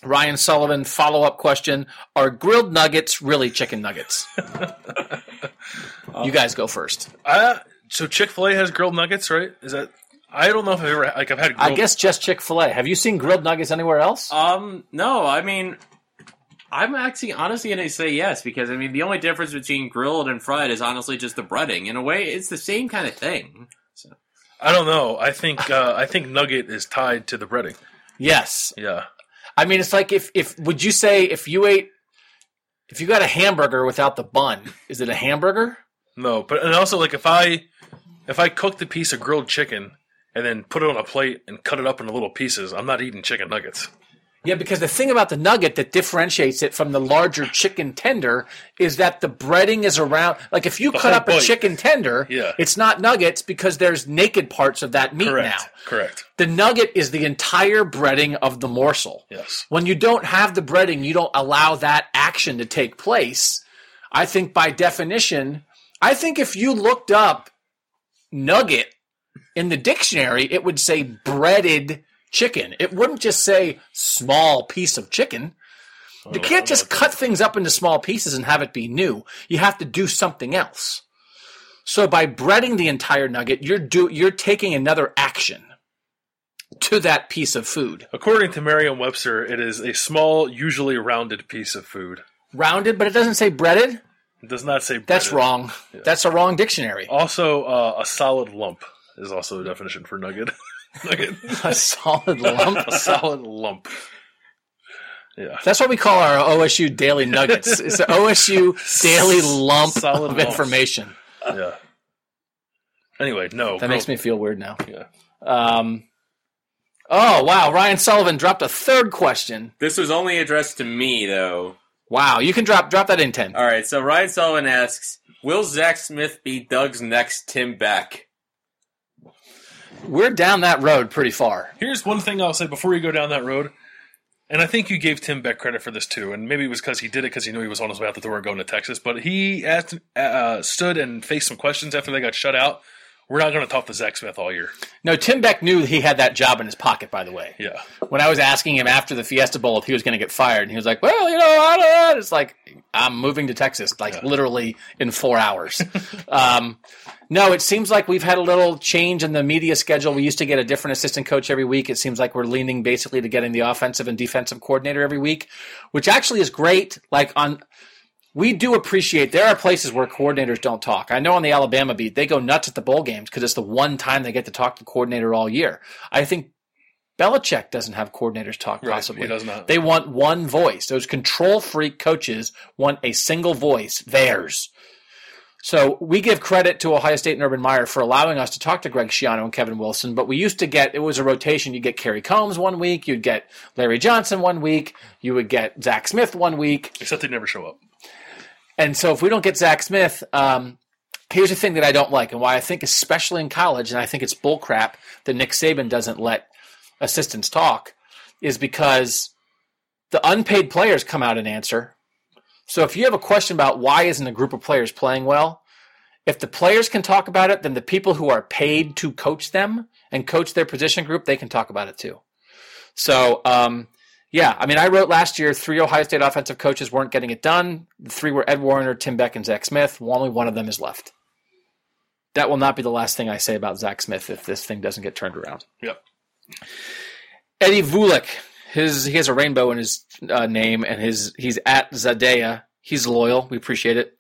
Ryan Sullivan, follow up question Are grilled nuggets really chicken nuggets? you guys go first. Uh, so Chick Fil A has grilled nuggets, right? Is that? I don't know if I've ever like I've had. Grilled, I guess just Chick fil A. Have you seen grilled nuggets anywhere else? Um, no, I mean, I'm actually honestly going to say yes because I mean the only difference between grilled and fried is honestly just the breading. In a way, it's the same kind of thing. So I don't know. I think uh, I think nugget is tied to the breading. yes. Yeah. I mean, it's like if, if, would you say if you ate, if you got a hamburger without the bun, is it a hamburger? No, but and also like if I if I cooked a piece of grilled chicken and then put it on a plate and cut it up into little pieces, I'm not eating chicken nuggets. Yeah, because the thing about the nugget that differentiates it from the larger chicken tender is that the breading is around. Like if you cut whole up a chicken tender, Yeah. it's not nuggets because there's naked parts of that meat Correct. now. Correct. The nugget is the entire breading of the morsel. Yes. When you don't have the breading, you don't allow that action to take place. I think by definition, I think if you looked up nugget in the dictionary, it would say breaded chicken. It wouldn't just say small piece of chicken. You can't just cut things up into small pieces and have it be new. You have to do something else. So by breading the entire nugget, you're do you're taking another action to that piece of food. According to Merriam-Webster, it is a small, usually rounded piece of food. Rounded, but it doesn't say breaded. It does not say That's breaded. wrong. That's a wrong dictionary. Also, uh, a solid lump is also a definition for nugget. nugget. A solid lump. a solid lump. Yeah. That's what we call our OSU daily nuggets. It's an OSU daily lump Solid of lumps. information. Yeah. Anyway, no. That makes me feel weird now. Yeah. Um, oh wow, Ryan Sullivan dropped a third question. This was only addressed to me, though. Wow, you can drop drop that in ten. All right, so Ryan Sullivan asks, "Will Zach Smith be Doug's next Tim Beck?" We're down that road pretty far. Here's one thing I'll say before you go down that road. And I think you gave Tim Beck credit for this too, and maybe it was because he did it because he knew he was on his way out the door going to Texas. But he asked, uh, stood and faced some questions after they got shut out. We're not going to talk to Zach Smith all year. No, Tim Beck knew he had that job in his pocket. By the way, Yeah, when I was asking him after the Fiesta Bowl if he was going to get fired, and he was like, "Well, you know, I don't know." It's like I'm moving to Texas, like Yeah. literally in four hours. um, no, it seems like we've had a little change in the media schedule. We used to get a different assistant coach every week. It seems like we're leaning basically to getting the offensive and defensive coordinator every week, which actually is great. Like on. We do appreciate there are places where coordinators don't talk. I know on the Alabama beat, they go nuts at the bowl games because it's the one time they get to talk to the coordinator all year. I think Belichick doesn't have coordinators talk right. possibly. He does not. They want one voice. Those control freak coaches want a single voice, theirs. So we give credit to Ohio State and Urban Meyer for allowing us to talk to Greg Schiano and Kevin Wilson, but we used to get it was a rotation. You'd get Kerry Coombs one week, you'd get Larry Johnson one week, you would get Zach Smith one week. Except they never show up. And so if we don't get Zach Smith, um, here's the thing that I don't like and why I think, especially in college, and I think it's bullcrap that Nick Saban doesn't let assistants talk, is because the unpaid players come out and answer. So if you have a question about why isn't a group of players playing well, if the players can talk about it, then the people who are paid to coach them and coach their position group, they can talk about it too. So, um, yeah, I mean, I wrote last year three Ohio State offensive coaches weren't getting it done. The three were Ed Warinner, Tim Beck, and Zach Smith. Only one of them is left. That will not be the last thing I say about Zach Smith if this thing doesn't get turned around. Yep. Eddie Vulik, his he has a rainbow in his uh, name, and his he's at Zadea. He's loyal. We appreciate it.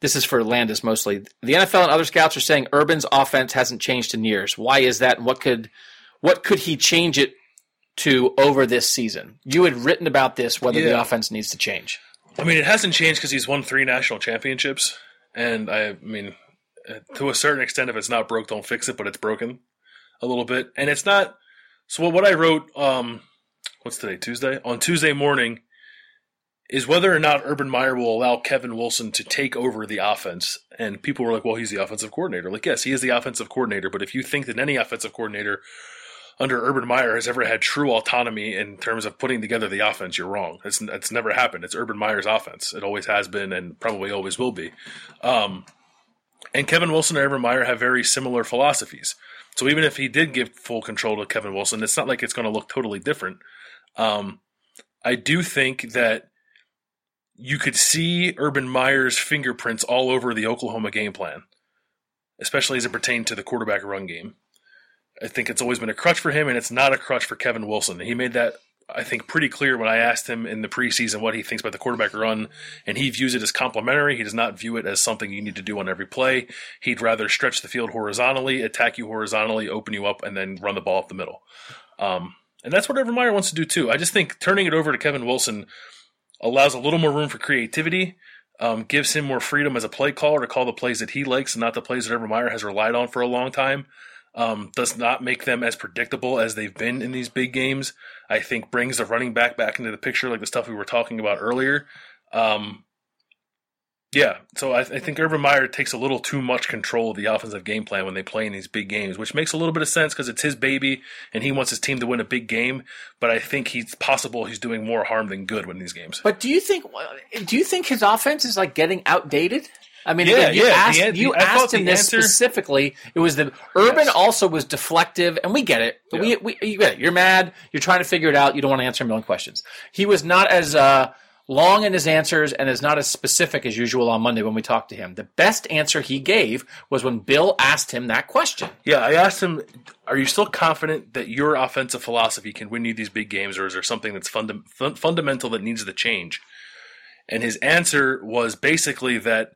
This is for Landis mostly. The NFL and other scouts are saying Urban's offense hasn't changed in years. Why is that? And what could what could he change it to over this season? You had written about this whether the offense needs to change. I mean, it hasn't changed because he's won three national championships, and I, I mean, uh, to a certain extent, if it's not broke, don't fix it. But it's broken a little bit, and it's not. So what I wrote, um, what's today? Tuesday. On Tuesday morning, is whether or not Urban Meyer will allow Kevin Wilson to take over the offense. And people were like, "Well, he's the offensive coordinator." Like, yes, he is the offensive coordinator. But if you think that any offensive coordinator under Urban Meyer has ever had true autonomy in terms of putting together the offense, you're wrong. It's, it's never happened. It's Urban Meyer's offense. It always has been and probably always will be. Um, and Kevin Wilson and Urban Meyer have very similar philosophies. So even if he did give full control to Kevin Wilson, it's not like it's going to look totally different. Um, I do think that you could see Urban Meyer's fingerprints all over the Oklahoma game plan, especially as it pertained to the quarterback run game. I think it's always been a crutch for him, and it's not a crutch for Kevin Wilson. He made that, I think, pretty clear when I asked him in the preseason what he thinks about the quarterback run, and he views it as complementary. He does not view it as something you need to do on every play. He'd rather stretch the field horizontally, attack you horizontally, open you up, and then run the ball up the middle. Um, and that's what Urban Meyer wants to do too. I just think turning it over to Kevin Wilson allows a little more room for creativity. Um, gives him more freedom as a play caller to call the plays that he likes and not the plays that Urban Meyer has relied on for a long time um, does not make them as predictable as they've been in these big games. I think brings the running back back into the picture, like the stuff we were talking about earlier. Um, yeah, so I, I think Urban Meyer takes a little too much control of the offensive game plan when they play in these big games, which makes a little bit of sense because it's his baby and he wants his team to win a big game. But I think he's possible he's doing more harm than good when these games. But do you think do you think his offense is like getting outdated? I mean, Yeah, again, you yeah, asked, an- you asked him this answer- specifically. It was the Urban Yes. also was deflective, and we get it. We, we, you get it. You're mad. You're trying to figure it out. You don't want to answer a million questions. He was not as uh, long in his answers and is not as specific as usual on Monday when we talked to him. The best answer he gave was when Bill asked him that question. Yeah, I asked him, "Are you still confident that your offensive philosophy can win you these big games, or is there something that's funda- fun- fundamental that needs to change?" And his answer was basically that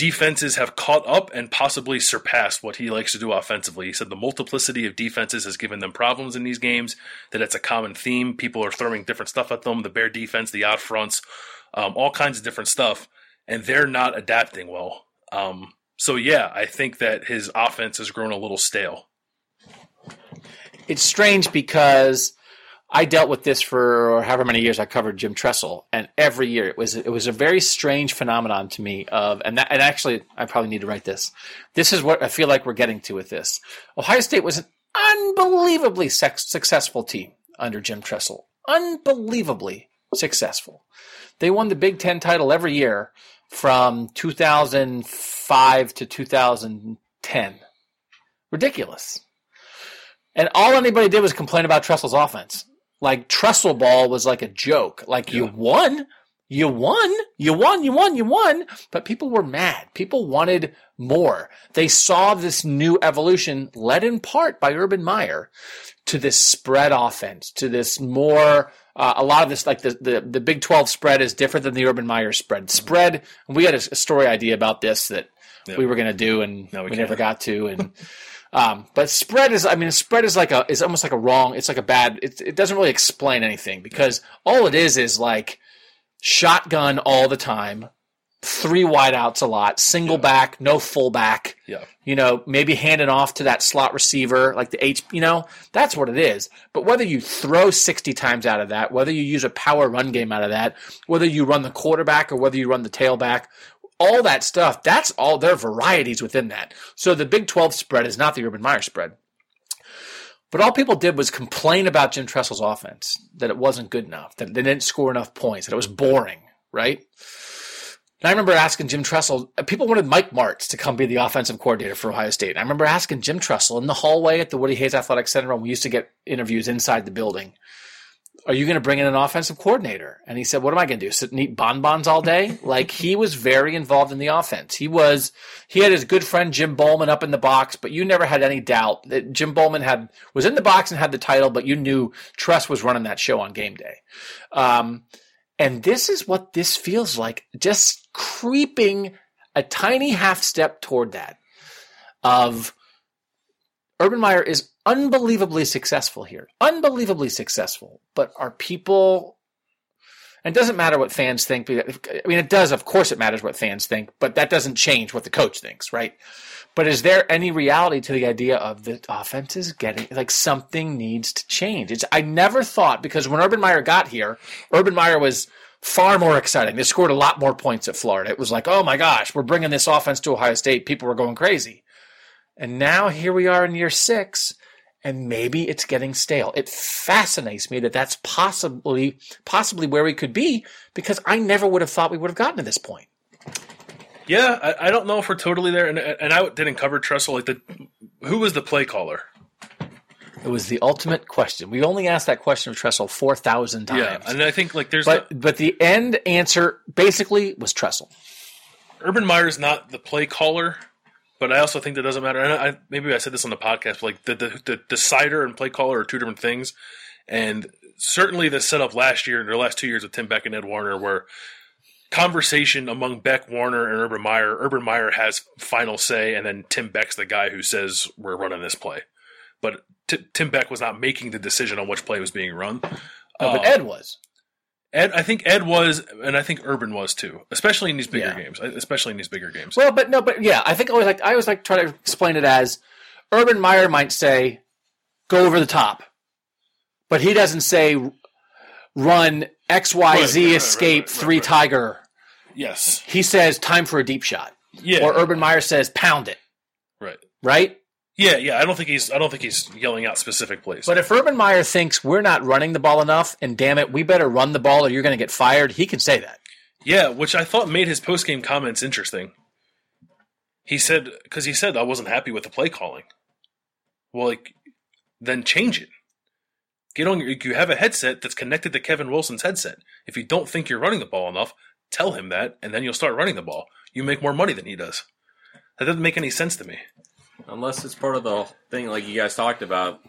defenses have caught up and possibly surpassed what he likes to do offensively. He said the multiplicity of defenses has given them problems in these games. That it's a common theme. People are throwing different stuff at them. The bear defense, the out fronts, um, all kinds of different stuff, and they're not adapting well. Um, so yeah, I think that his offense has grown a little stale. it's strange because I dealt with this for however many years I covered Jim Tressel, and every year it was it was a very strange phenomenon to me. Of and that, and actually I probably need to write this. This is what I feel like we're getting to with this. Ohio State was an unbelievably sex, successful team under Jim Tressel, unbelievably successful. They won the Big Ten title every year from 2005 to 2010. Ridiculous. And all anybody did was complain about Tressel's offense. Like Tressel ball was like a joke. Like you won, you won, you won, you won, you won. But people were mad. People wanted more. They saw this new evolution led in part by Urban Meyer to this spread offense, to this more, uh, a lot of this, like the, the, the Big 12 spread is different than the Urban Meyer spread. Spread, we had a, a story idea about this that Yeah. we were going to do and No, we we never got to. And, um, but spread is, I mean, spread is like a, is almost like a wrong, it's like a bad, it, it doesn't really explain anything because all it is is like shotgun all the time, three wideouts a lot, single Yeah. back, no full back Yeah. you know, maybe handing off to that slot receiver, like the H, you know, that's what it is. But whether you throw 60 times out of that, whether you use a power run game out of that, whether you run the quarterback or whether you run the tailback, all that stuff, that's all, there are varieties within that. So the Big 12 spread is not the Urban Meyer spread. But all people did was complain about Jim Tressel's offense, that it wasn't good enough, that they didn't score enough points, that it was boring, right? And I remember asking Jim Tressel, uh, people wanted Mike Martz to come be the offensive coordinator for Ohio State. And I remember asking Jim Tressel in the hallway at the Woody Hayes Athletic Center when we used to get interviews inside the building. Are you going to bring in an offensive coordinator? And he said, What am I going to do? Sit and eat bonbons all day? like he was very involved in the offense. He was, he had his good friend Jim Bollman up in the box, but you never had any doubt that Jim Bollman had, was in the box and had the title, but you knew Tress was running that show on game day. Um, and this is what this feels like, just creeping a tiny half step toward that. Of Urban Meyer is unbelievably successful here, unbelievably successful. But are people? And it doesn't matter what fans think. I mean, it does. Of course, it matters what fans think, but that doesn't change what the coach thinks, right? But is there any reality to the idea of the offense is getting like something needs to change? It's I never thought because when Urban Meyer got here, Urban Meyer was far more exciting. They scored a lot more points at Florida. It was like, oh my gosh, we're bringing this offense to Ohio State. People were going crazy. And now here we are in year six, and maybe it's getting stale. It fascinates me that that's possibly possibly where we could be because I never would have thought we would have gotten to this point. Yeah, I, I don't know if we're totally there, and and I didn't cover Tressel. Like the who was the play caller? It was the ultimate question. We only asked that question of Tressel four thousand times. Yeah, and I think like there's but the, but the end answer basically was Tressel. Urban Meyer's not the play caller, but I also think that doesn't matter. And I, maybe I said this on the podcast, but like the, the the decider and play caller are two different things. And certainly the setup last year and the last two years with Tim Beck and Ed Warinner were conversation among Beck, Warinner, and Urban Meyer. Urban Meyer has final say, and then Tim Beck's the guy who says we're running this play. But T- Tim Beck was not making the decision on which play was being run. No, but Uh, Ed was. Ed, I think Ed was, and I think Urban was too, especially in these bigger Yeah. games. Especially in these bigger games. Well, but no, but yeah, I think I always like I always like try to explain it as Urban Meyer might say, "Go over the top," but he doesn't say, "Run X Y Z right, escape right, three right. tiger." yes, He says, "Time for a deep shot," yeah, or Urban Meyer says, "Pound it." right, Right. Yeah, yeah. I don't think he's, I don't think he's yelling out specific plays. But if Urban Meyer thinks we're not running the ball enough, and damn it, we better run the ball or you're going to get fired, he can say that. yeah, which I thought made his post game comments interesting. He said because he said I wasn't happy with the play calling. Well, like then change it. Get on. Your, you have a headset that's connected to Kevin Wilson's headset. If you don't think you're running the ball enough, tell him that, and then you'll start running the ball. You make more money than he does. That doesn't make any sense to me. Unless it's part of the thing, like you guys talked about.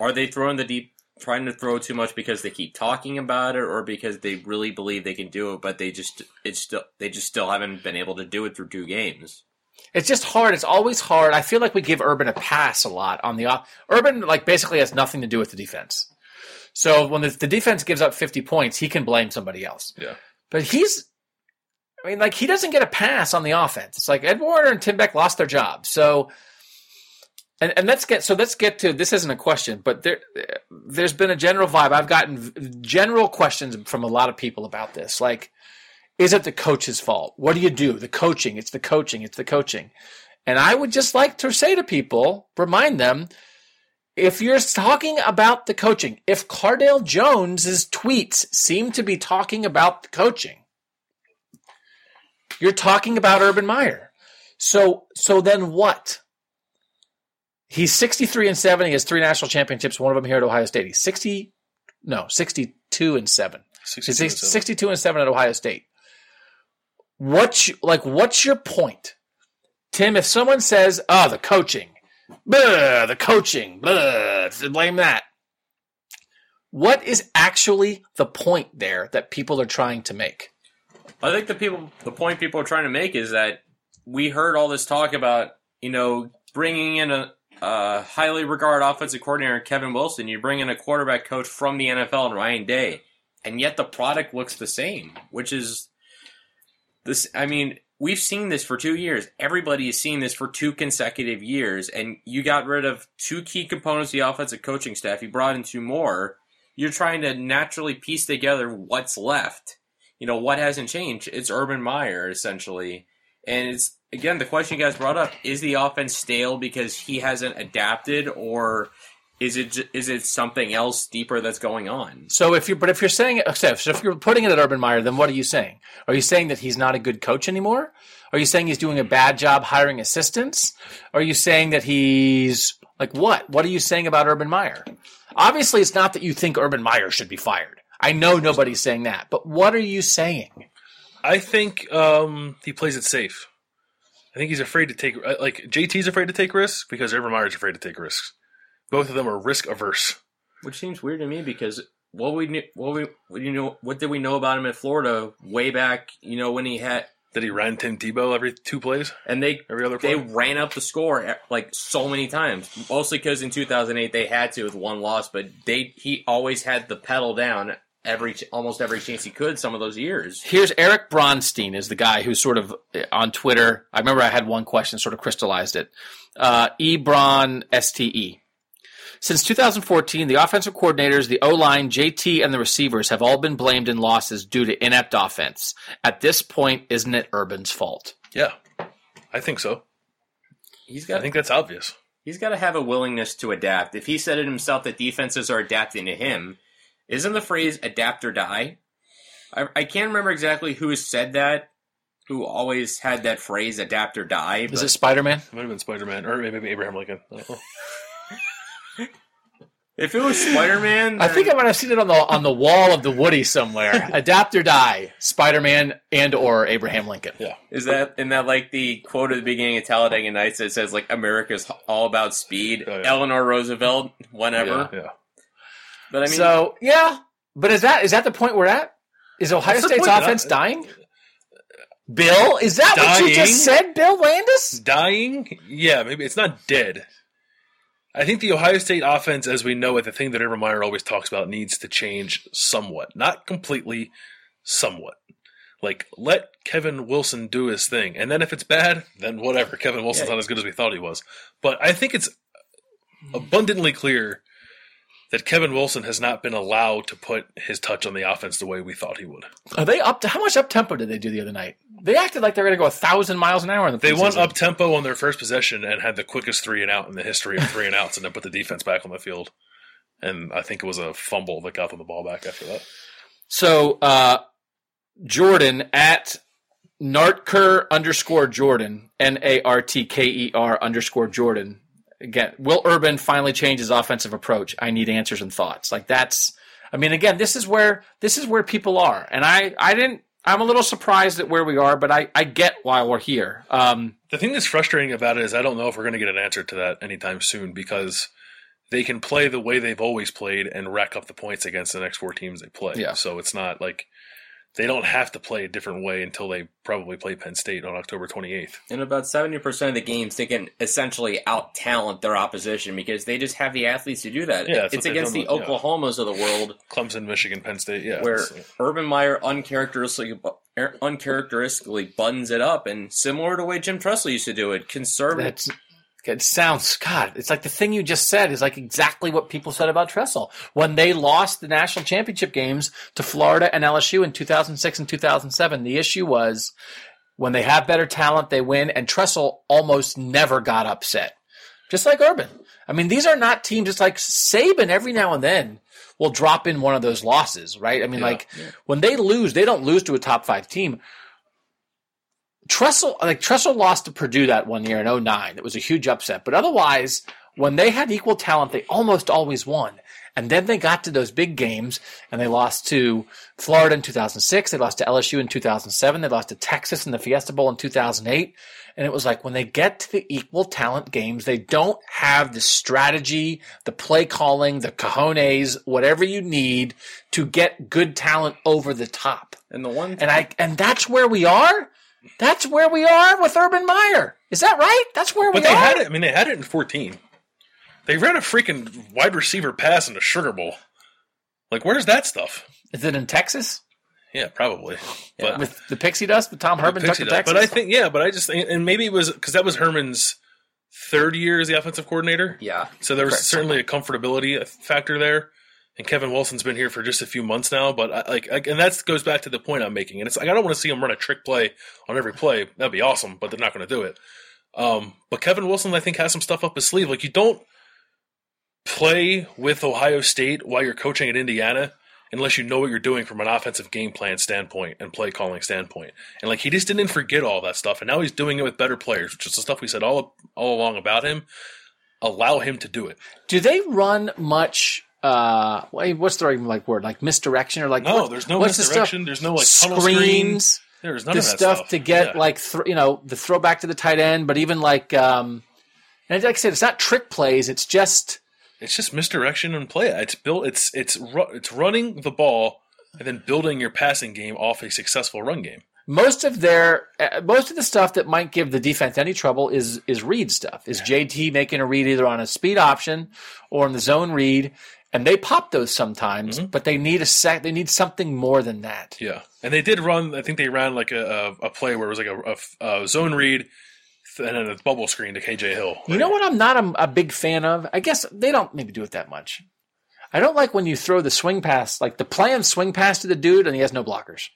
Are they throwing the deep, trying to throw too much because they keep talking about it, or because they really believe they can do it, but they just it's still they just still haven't been able to do it through two games? It's just hard. It's always hard. I feel like we give Urban a pass a lot on the off. Urban like basically has nothing to do with the defense. So when the, the defense gives up 50 points, he can blame somebody else. Yeah. But he's, I mean, like he doesn't get a pass on the offense. It's like Ed Warinner and Tim Beck lost their jobs. So, and, and let's get so let's get to this isn't a question, but there there's been a general vibe. I've gotten general questions from a lot of people about this. Like, is it the coach's fault? What do you do? The coaching. It's the coaching. It's the coaching. And I would just like to say to people, remind them, if you're talking about the coaching, if Cardale Jones's tweets seem to be talking about the coaching, you're talking about Urban Meyer. So so then what? He's 63 and 7. He has three national championships, one of them here at Ohio State. He's 60 no, 62 and 7. 62 He's and seven. 62 and 7 at Ohio State. What's like what's your point? Tim, if someone says, "Oh, the coaching." Blah, the coaching, blah, blame that. What is actually the point there that people are trying to make? I think the people, the point people are trying to make is that we heard all this talk about, you know, bringing in a, a highly regarded offensive coordinator, Kevin Wilson. You bring in a quarterback coach from the NFL, and Ryan Day, and yet the product looks the same, which is this. I mean, we've seen this for two years. Everybody has seen this for two consecutive years, and you got rid of two key components of the offensive coaching staff. You brought in two more. You're trying to naturally piece together what's left. You know what hasn't changed? It's Urban Meyer essentially, and it's again the question you guys brought up: Is the offense stale because he hasn't adapted, or is it ju- is it something else deeper that's going on? So if you but if you're saying so if you're putting it at Urban Meyer, then what are you saying? Are you saying that he's not a good coach anymore? Are you saying he's doing a bad job hiring assistants? Are you saying that he's like what? What are you saying about Urban Meyer? Obviously, it's not that you think Urban Meyer should be fired. I know nobody's saying that, but what are you saying? I think um, he plays it safe. I think he's afraid to take like JT's afraid to take risks because Urban Meyer's afraid to take risks. Both of them are risk averse. Which seems weird to me because what we knew, what we what you know, what did we know about him in Florida way back? You know when he had Did he ran Tim Tebow every two plays, and they every other they ran up the score eh, like so many times. Mostly because in 2008 they had to with one loss, but they he always had the pedal down every almost every chance he could. Some of those years. Here's Eric Bronstein is the guy who's sort of uh, on Twitter. I remember I had one question, sort of crystallized it. Uh, Ebron STE. Since 2014, the offensive coordinators, the O line, JT, and the receivers have all been blamed in losses due to inept offense. At this point, isn't it Urban's fault? Yeah, I think so. He's I got I think that's obvious. he's got to have a willingness to adapt. If he said it himself that defenses are adapting to him, isn't the phrase "adapt or die"? I, I can't remember exactly who has said that. Who always had that phrase "adapt or die"? Is it Spider Man? It might have been Spider Man or maybe Abraham Lincoln. I don't know. If it was Spider Man, I think I might have seen it on the on the wall of the Woody somewhere. Adapt or die, Spider Man and or Abraham Lincoln. Yeah, Is that in that like the quote at the beginning of Talladega Nights that says like America's all about speed? Oh, yeah. Eleanor Roosevelt, whenever. yeah, yeah. But I mean, so yeah, but is that is that the point we're at? Is Ohio State's offense uh, dying? Bill, is that what you just said, Bill Landis? Dying? Yeah, maybe it's not dead. I think the Ohio State offense, as we know it, the thing that Urban Meyer always talks about, needs to change somewhat. Not completely, somewhat. Like, let Kevin Wilson do his thing. And then if it's bad, then whatever. Kevin Wilson's Yeah. not as good as we thought he was. But I think it's abundantly clear that Kevin Wilson has not been allowed to put his touch on the offense the way we thought he would. Are they up to how much up tempo did they do the other night? They acted like they were going to go a thousand miles an hour in the They went up tempo on their first possession and had the quickest three and out in the history of three and outs, and then put the defense back on the field. And I think it was a fumble that got them the ball back after that. So uh, Jordan at Nartker underscore Jordan, N A R T K E R underscore Jordan. Again, will Urban finally change his offensive approach? I need answers and thoughts. Like that's, I mean, again, this is where this is where people are, and I I didn't. I'm a little surprised at where we are, but I I get why we're here. Um, The thing that's frustrating about it is I don't know if we're going to get an answer to that anytime soon because they can play the way they've always played and rack up the points against the next four teams they play. Yeah. So it's not like they don't have to play a different way until they probably play Penn State on October 28th. And about 70% of the games, they can essentially out talent their opposition because they just have the athletes to do that. Yeah, it's against the done with- yeah. Oklahomas of the world Clemson, Michigan, Penn State, yeah. where it's- Urban Meyer uncharacteristically, uncharacteristically buttons it up, and similar to the way Jim Tressel used to do it, conservative. That's it sounds God. It's like the thing you just said is like exactly what people said about Tressel when they lost the national championship games to Florida and LSU in 2006 and 2007. The issue was when they have better talent, they win, and Tressel almost never got upset, just like Urban. I mean, these are not teams. It's like Saban every now and then will drop in one of those losses, right? I mean, Yeah. like when they lose, they don't lose to a top five team. Tressel, like Tressel lost to Purdue that one year in 09. It was a huge upset. But otherwise, when they had equal talent, they almost always won. And then they got to those big games and they lost to Florida in 2006. They lost to LSU in 2007. They lost to Texas in the Fiesta Bowl in 2008. And it was like when they get to the equal talent games, they don't have the strategy, the play calling, the cojones, whatever you need to get good talent over the top. and the one And I and that's where we are. That's where we are with Urban Meyer. Is that right? That's where But we they are. had it. I mean, they had it in 14. They ran a freaking wide receiver pass in the Sugar Bowl. Like, where's that stuff? Is it in Texas Yeah, probably. But with the pixie dust with Tom Herman took to. Texas? But I think, yeah, but I just and maybe it was because that was Herman's third year as the offensive coordinator. yeah, So there was Correct. certainly a comfortability factor there. And Kevin Wilson's been here for just a few months now, but I, like, I, and that goes back to the point I'm making. And it's like I don't want to see him run a trick play on every play. That'd be awesome, but they're not going to do it. Um, but Kevin Wilson, I think, has some stuff up his sleeve. Like you don't play with Ohio State while you're coaching at Indiana unless you know what you're doing from an offensive game plan standpoint and play calling standpoint. And like he just didn't forget all that stuff, and now he's doing it with better players, which is the stuff we said all all along about him. Allow him to do it. Do they run much? Uh, wait, what's the right like word? Like misdirection or like No, what- there's no what's the misdirection. There's no like tunnel screens. There's none the of that stuff, stuff to get Yeah. like th- you know the throwback to the tight end, but even like um, and like I said, it's not trick plays. It's just It's just misdirection and play. It's built. It's it's ru- it's running the ball and then building your passing game off a successful run game. most of their uh, most of the stuff that might give the defense any trouble is is read stuff. Is JT making a read either on a speed option or in the zone read, and they pop those sometimes, Mm-hmm. but they need a sec. They need something more than that. Yeah, and they did run. I think they ran like a, a, a play where it was like a, a, a zone read and then a bubble screen to KJ Hill. You know what I'm not a, a big fan of? I guess they don't maybe do it that much. I don't like when you throw the swing pass, like the planned swing pass to the dude, and he has no blockers.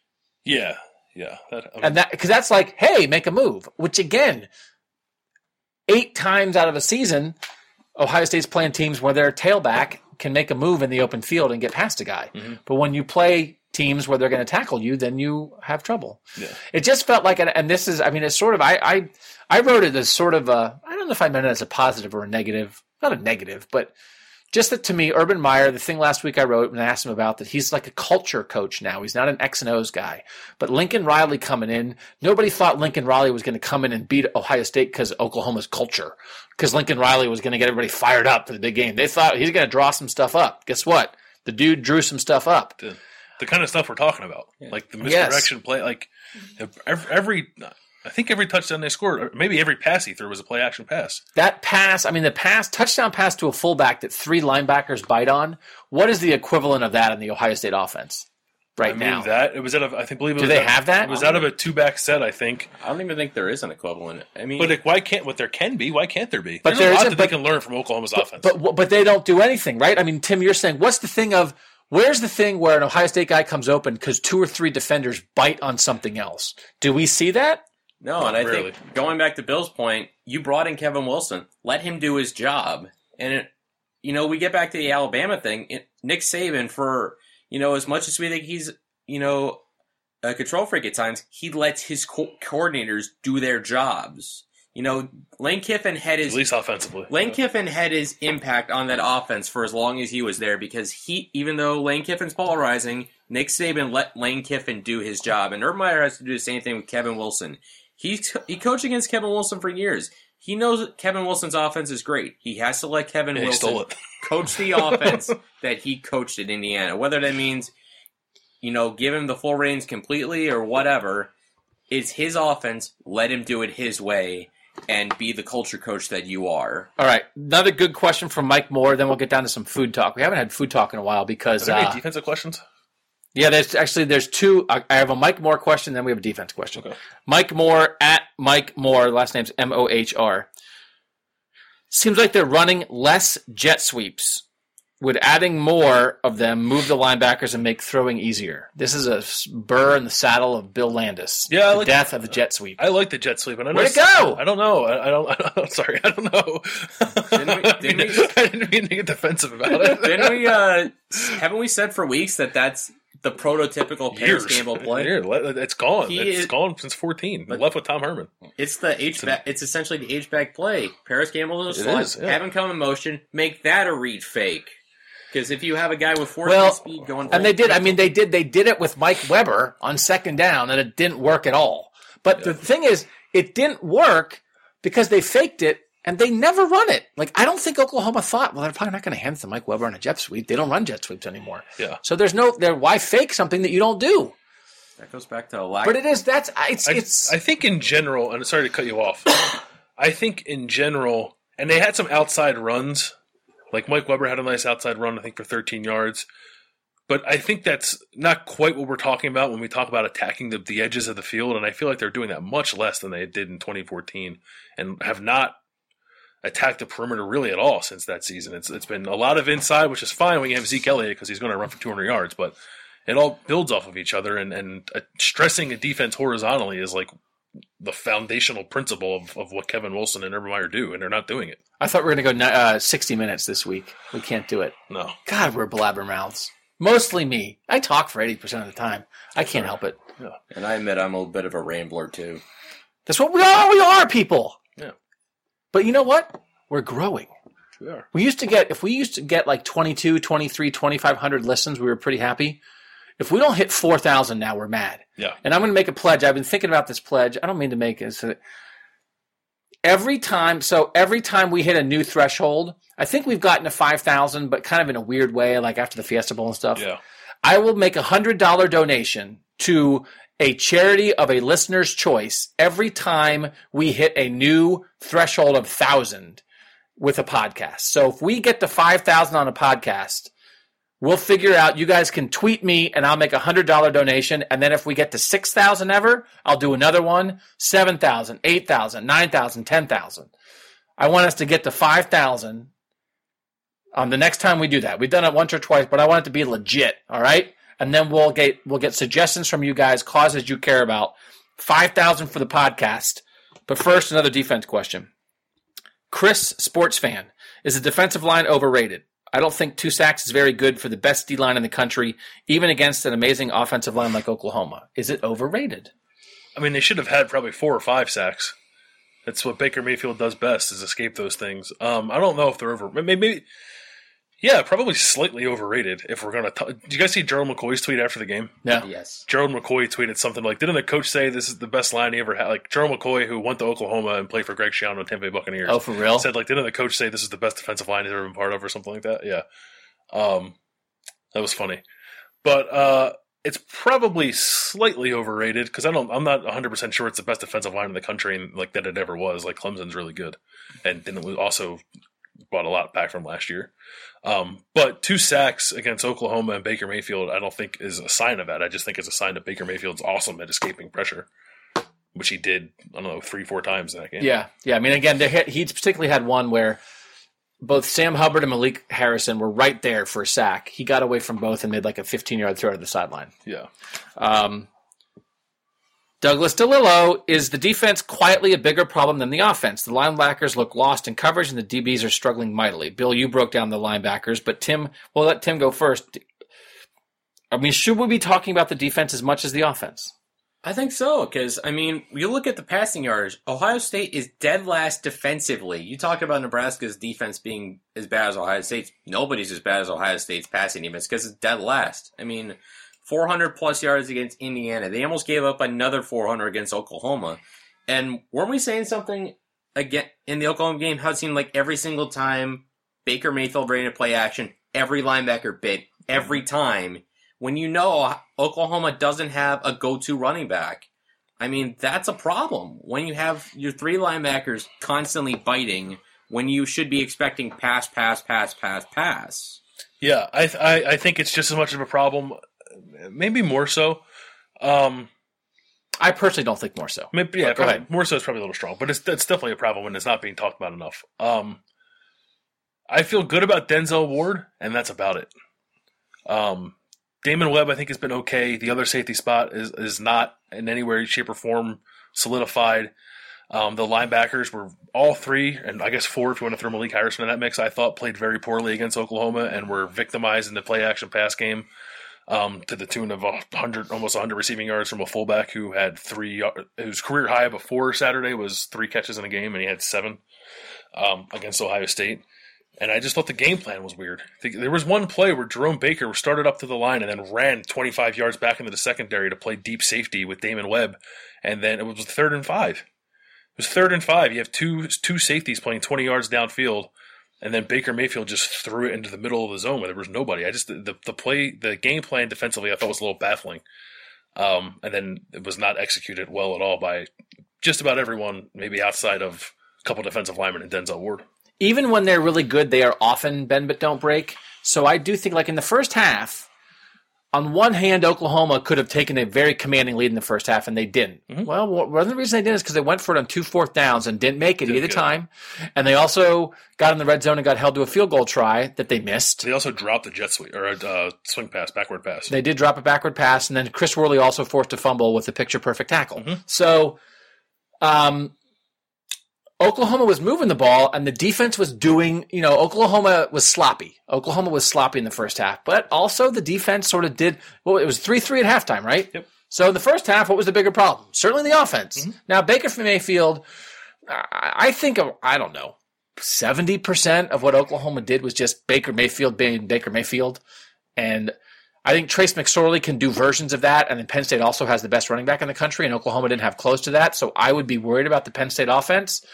Yeah, yeah. That, I mean, and that because that's like, hey, make a move. Which again, eight times out of a season, Ohio State's playing teams where their tailback can make a move in the open field and get past a guy. Mm-hmm. But when you play teams where they're going to tackle you, then you have trouble. Yeah. It just felt like, and- and this is, I mean, it's sort of, I, I, I wrote it as sort of a, I don't know if I meant it as a positive or a negative, not a negative, but just that to me, Urban Meyer, the thing last week I wrote and I asked him about that, he's like a culture coach now. He's not an X and O's guy. But Lincoln Riley coming in, nobody thought Lincoln Riley was going to come in and beat Ohio State because Oklahoma's culture. Because Lincoln Riley was going to get everybody fired up for the big game. They thought he's going to draw some stuff up. Guess what? The dude drew some stuff up. the, the kind of stuff we're talking about, like the Yes. misdirection play, like every, every. I think every touchdown they scored, or maybe every pass he threw was a play action pass. That pass, I mean, the pass, touchdown pass to a fullback that three linebackers bite on. What is the equivalent of that in the Ohio State offense right I mean, now? that it was out of I think believe it Do was they out- have that? It was out of a two back set, I think. I don't even think there is an equivalent. I mean, But like, why can't what there can be? Why can't there be? But There's there a lot isn't- that they can learn from Oklahoma's offense. But but they don't do anything, right? I mean, Tim, you're saying what's the thing of where's the thing where an Ohio State guy comes open because two or three defenders bite on something else? Do we see that? No, and I really. think going back to Bill's point, you brought in Kevin Wilson. Let him do his job. And, it, you know, we get back to the Alabama thing. It, Nick Saban, for, you know, as much as we think he's, you know, a control freak at times, he lets his co- coordinators do their jobs. You know, Lane Kiffin had At his least offensively. Lane Kiffin had his impact on that offense for as long as he was there because he, even though Lane Kiffin's polarizing, Nick Saban let Lane Kiffin do his job, and Urban Meyer has to do the same thing with Kevin Wilson. He's he coached against Kevin Wilson for years. He knows Kevin Wilson's offense is great. He has to let Kevin Yeah, Wilson stole it. coach the offense that he coached at Indiana. Whether that means, you know, give him the full reins completely or whatever, it's his offense. Let him do it his way and be the culture coach that you are. All right, another good question from Mike Mohr. Then we'll get down to some food talk. We haven't had food talk in a while Are because there any uh, defensive questions? Yeah, there's actually there's two. I I have a Mike Mohr question, then we have a defense question. Okay. Mike Mohr at Mike Mohr. Last name's M O H R. Seems like they're running less jet sweeps. Would adding more of them move the linebackers and make throwing easier? This is a burr in the saddle of Bill Landis. Yeah, I the like- death of the jet sweep. I like the jet sweep, and I Where'd it go? I don't know. I, I don't. I don't. Sorry, I don't know. Didn't we- didn't mean, we- I didn't mean to get defensive about it. Didn't we? Uh, haven't we said for weeks that that's the prototypical Parris Campbell play. Years. It's gone. He it's is- gone since fourteen. But- left with Tom Herman. It's the H back. It's essentially the H back play. Parris Campbell is a It slut. yeah. Have him come in motion. Make that a read fake. Because if you have a guy with four Well, speed going, And they did. I mean, they did. They did it with Mike Weber on second down, and it didn't work at all. But the thing is, it didn't work because they faked it, and they never run it. Like I don't think Oklahoma thought, well, they're probably not going to hand it to Mike Weber on a jet sweep. They don't run jet sweeps anymore. Yeah. So there's no there. Why fake something that you don't do? that goes back to a lack. But it is that's it's I, it's I think in general, and sorry to cut you off. I think in general, and they had some outside runs. Like Mike Weber had a nice outside run, I think for 13 yards. But I think that's not quite what we're talking about when we talk about attacking the, the edges of the field. And I feel like they're doing that much less than they did in 2014 and have not attacked the perimeter really at all since that season. It's It's been a lot of inside, which is fine when you have Zeke Elliott because he's going to run for 200 yards. But it all builds off of each other. And, and uh, stressing a defense horizontally is like the foundational principle of, of what Kevin Wilson and Urban Meyer do, and they're not doing it. I thought we were going to go uh, 60 minutes this week. We can't do it. No. God, we're blabbermouths. Mostly me. I talk for 80% of the time. I can't help it. and I admit I'm a little bit of a rambler too. That's what we are. We are people. But you know what? We're growing. We are. We used to get, if we used to get like 22, 23, 2,500 listens, we were pretty happy. If we don't hit 4,000 now, we're mad. Yeah. And I'm going to make a pledge. I've been thinking about this pledge. I don't mean to make it. so- Every time, so every time we hit a new threshold, I think we've gotten to 5,000, but kind of in a weird way, like after the Fiesta Bowl and stuff. Yeah. I will make a hundred dollar donation to a charity of a listener's choice every time we hit a new threshold of thousand with a podcast. So if we get to five thousand on a podcast, we'll figure out. You guys can tweet me, and I'll make a hundred dollar donation. And then if we get to six thousand ever, I'll do another one. Seven thousand, eight thousand, nine thousand, ten thousand. I want us to get to five thousand on the next time we do that. We've done it once or twice, but I want it to be legit. All right, and then we'll get we'll get suggestions from you guys, causes you care about. Five thousand for the podcast. But first, another defense question. Chris, sports fan, is the defensive line overrated? I don't think two sacks is very good for the best D line in the country, even against an amazing offensive line like Oklahoma. Is it overrated? I mean, they should have had probably four or five sacks. That's what Baker Mayfield does best is escape those things. Um, I don't know if they're over. Maybe, maybe yeah, probably slightly overrated. If we're gonna, talk. did you guys see Gerald McCoy's tweet after the game? Yeah. Yes. Gerald McCoy tweeted something like, "Didn't the coach say this is the best line he ever had?" Like Gerald McCoy, who went to Oklahoma and played for Greg Schiano and Tampa Bay Buccaneers, Oh, for real? said like, "Didn't the coach say this is the best defensive line he's ever been part of, or something like that?" Yeah, um, that was funny, but uh, it's probably slightly overrated because I don't, I'm not 100 percent sure it's the best defensive line in the country and like that it ever was. Like Clemson's really good, and then it was also brought a lot back from last year. Um, but two sacks against Oklahoma and Baker Mayfield, I don't think is a sign of that. I just think it's a sign that Baker Mayfield's awesome at escaping pressure, which he did. I don't know three, four times in that game. Yeah, yeah. I mean, again, there, he particularly had one where both Sam Hubbard and Malik Harrison were right there for a sack. He got away from both and made like a 15 yard throw to the sideline. yeah. Um, Douglas DeLillo is the defense quietly a bigger problem than the offense. The linebackers look lost in coverage, and the DBs are struggling mightily. Bill, you broke down the linebackers, but Tim, we'll let Tim go first. I mean, should we be talking about the defense as much as the offense? I think so, because, I mean, you look at the passing yards, Ohio State is dead last defensively. You talk about Nebraska's defense being as bad as Ohio State's. Nobody's as bad as Ohio State's passing defense because it's dead last. I mean, 400 plus yards against Indiana. They almost gave up another 400 against Oklahoma. And weren't we saying something again in the Oklahoma game? How it seemed like every single time Baker Mayfield ran a play action, every linebacker bit every mm-hmm. time. When you know Oklahoma doesn't have a go-to running back, I mean that's a problem. When you have your three linebackers constantly biting, when you should be expecting pass, pass, pass, pass, pass. Yeah, I, th- I I think it's just as much of a problem, maybe more so. Um, I personally don't think more so. maybe, yeah, probably, more so is probably a little strong, but it's it's definitely a problem and it's not being talked about enough. Um, I feel good about Denzel Ward, and that's about it. Um, Damon Webb, I think, has been okay. The other safety spot is is not in any way, shape, or form solidified. Um, the linebackers were all three, and I guess four if you want to throw Malik Harrison in that mix. I thought played very poorly against Oklahoma and were victimized in the play action pass game um, to the tune of hundred, almost hundred receiving yards from a fullback who had three, whose career high before Saturday was three catches in a game, and he had seven um, against Ohio State. And I just thought the game plan was weird. There was one play where Jerome Baker started up to the line and then ran 25 yards back into the secondary to play deep safety with Damon Webb, and then it was third and five. It was third and five. You have two two safeties playing 20 yards downfield, and then Baker Mayfield just threw it into the middle of the zone where there was nobody. I just the the play the game plan defensively I thought was a little baffling, um, and then it was not executed well at all by just about everyone, maybe outside of a couple defensive linemen and Denzel Ward. Even when they're really good, they are often bend but don't break. So I do think, like in the first half, on one hand, Oklahoma could have taken a very commanding lead in the first half, and they didn't. Well, one of the reasons they didn't is because they went for it on two fourth downs and didn't make it Didn't either it. time. And they also got in the red zone and got held to a field goal try that they missed. They also dropped a jet sweep or a uh, swing pass, backward pass. They did drop a backward pass, and then Chris Worley also forced a fumble with a picture perfect tackle. So, um, Oklahoma was moving the ball, and the defense was doing. You know, Oklahoma was sloppy. Oklahoma was sloppy in the first half, but also the defense sort of did. Well, it was three three at halftime, right? Yep. So in the first half, what was the bigger problem? Certainly the offense. Mm-hmm. Now Baker Mayfield, I think I don't know. 70% of what Oklahoma did was just Baker Mayfield being Baker Mayfield. And I think Trace McSorley can do versions of that. And then Penn State also has the best running back in the country, and Oklahoma didn't have close to that. So I would be worried about the Penn State offense.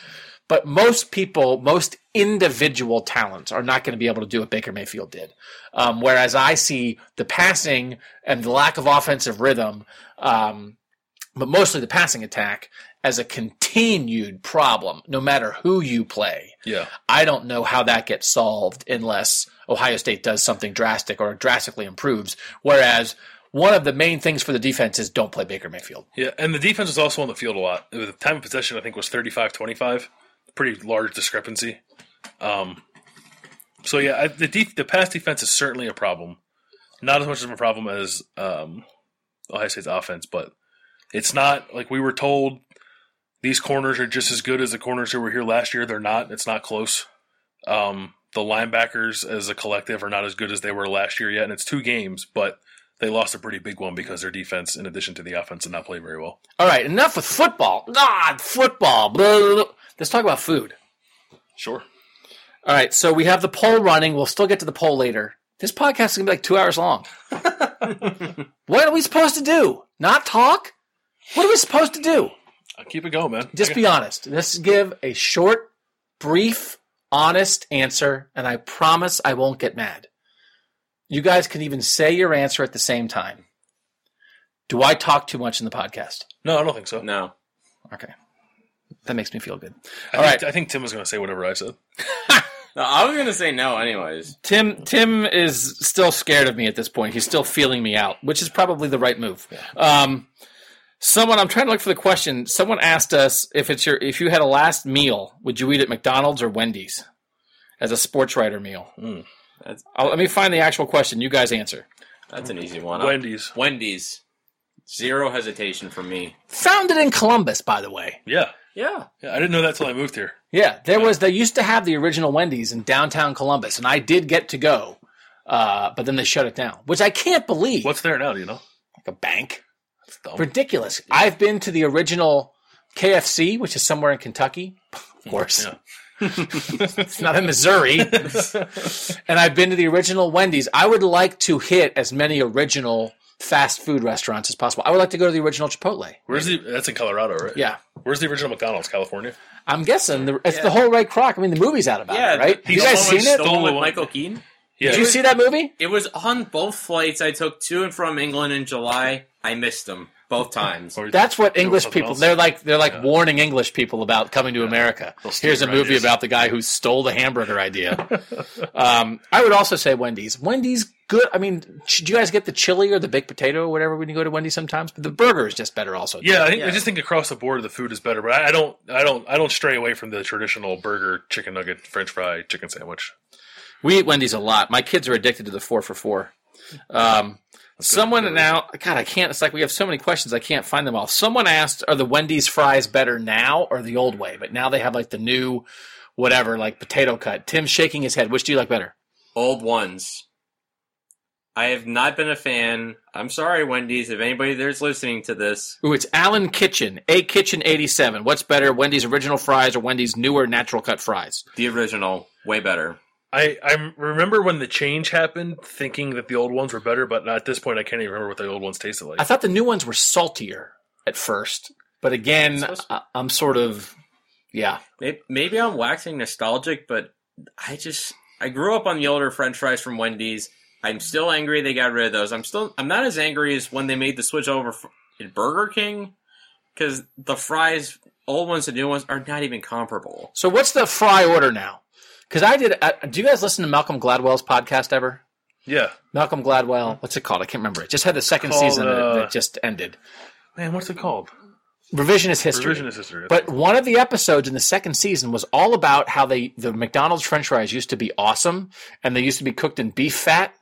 But most people, most individual talents are not going to be able to do what Baker Mayfield did. Um, whereas I see the passing and the lack of offensive rhythm, um, but mostly the passing attack, as a continued problem, no matter who you play. Yeah. I don't know how that gets solved unless Ohio State does something drastic or drastically improves. Whereas one of the main things for the defense is don't play Baker Mayfield. Yeah, and the defense was also on the field a lot. The time of possession, I think, was 35-25. Pretty large discrepancy. Um, so yeah, I, the def- the pass defense is certainly a problem. Not as much of a problem as um, Ohio State's offense, but it's not like we were told. These corners are just as good as the corners who were here last year. They're not. It's not close. Um, the linebackers as a collective are not as good as they were last year yet, and it's two games, but they lost a pretty big one because their defense, in addition to the offense, did not play very well. All right, enough with football. God, football. Blah, blah, blah. Let's talk about food. Sure. All right, so we have the poll running. We'll still get to the poll later. This podcast is going to be like two hours long. what are we supposed to do? Not talk? What are we supposed to do? I'll keep it going, man. Just I be honest. Let's give a short, brief, honest answer, and I promise I won't get mad. You guys can even say your answer at the same time. Do I talk too much in the podcast? No, I don't think so. No. Okay. That makes me feel good. I All think, right. I think Tim was going to say whatever I said. No, I was gonna say no anyways. Tim Tim is still scared of me at this point. He's still feeling me out, which is probably the right move. Um, someone I'm trying to look for the question. Someone asked us if it's your if you had a last meal, would you eat at McDonald's or Wendy's as a sports writer meal? That's I'll, let me find the actual question. You guys answer. that's an easy one. Wendy's. Wendy's. Zero hesitation from me. Founded in Columbus, by the way. Yeah. Yeah. Yeah, I didn't know that till I moved here. Yeah, there was. They used to have the original Wendy's in downtown Columbus, and I did get to go Uh, but then they shut it down, which I can't believe. What's there now? Do you know? like a bank? That's dumb. Ridiculous. I've been to the original KFC, which is somewhere in Kentucky. Of course. Yeah. it's not in Missouri. and I've been to the original Wendy's. I would like to hit as many original fast food restaurants as possible. I would like to go to the original Chipotle. Where's the? That's in Colorado, right? Yeah. Where's the original McDonald's? California. I'm guessing the, it's the whole Ray Kroc. I mean, the movie's out about Yeah, it, right? the- you guys seen it? stole Stole with. Michael Keaton. Yeah. Did you see that movie? It was on both flights I took to and from England in July. I missed them both times. That's what English people. else? They're like they're like Yeah. warning English people about coming to America. They'll Here's a movie about the guy who stole the hamburger idea. um, I would also say Wendy's. Wendy's good. I mean, should you guys get the chili or the baked potato or whatever when you go to Wendy's sometimes? But the burger is just better also. Yeah, I, think, Yeah. I just think across the board the food is better, but I, I don't, I don't, I don't stray away from the traditional burger, chicken nugget, French fry, chicken sandwich. We eat Wendy's a lot. My kids are addicted to the four for four. Um, someone now, God, I can't. It's like we have so many questions. I can't find them all. Someone asked, "Are the Wendy's fries better now or the old way?" But now they have like the new, whatever, like potato cut. Tim's shaking his head. Which do you like better? Old ones. I have not been a fan. I'm sorry, Wendy's. If anybody there's listening to this, Ooh, it's Allen Kitchen, A Kitchen eighty seven. What's better, Wendy's original fries or Wendy's newer natural cut fries? the original, way better. I, I remember when the change happened, thinking that the old ones were better, but at this point, I can't even remember what the old ones tasted like. I thought the new ones were saltier at first, but again, I, I'm sort of, yeah. Maybe, maybe I'm waxing nostalgic, but I just I grew up on the older French fries from Wendy's. I'm still angry they got rid of those. I'm still I'm not as angry as when they made the switch over f- at Burger King because the fries, old ones and new ones, are not even comparable. So what's the fry order now? Because I did. Uh, do you guys listen to Malcolm Gladwell's podcast ever? yeah, Malcolm Gladwell. What's it called? I can't remember. It just had the second Called, season that, uh, that just ended. man, what's it called? Revisionist history. Revisionist history. But one of the episodes in the second season was all about how they the McDonald's French fries used to be awesome, and they used to be cooked in beef fat,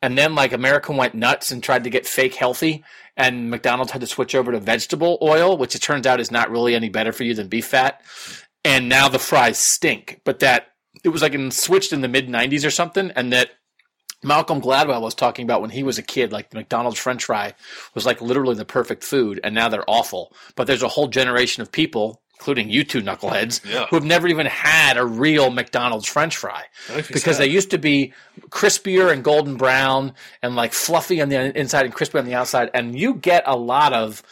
and then like America went nuts and tried to get fake healthy, and McDonald's had to switch over to vegetable oil, which it turns out is not really any better for you than beef fat, and now the fries stink. But that it was like in switched in the mid '90s or something, and that Malcolm Gladwell was talking about when he was a kid, like the McDonald's French fry was like literally the perfect food, and now they're awful. But there's a whole generation of people, including you two knuckleheads, Yeah. who have never even had a real McDonald's French fry That makes me because sad. they used to be crispier and golden brown and like fluffy on the inside and crispy on the outside. And you get a lot of.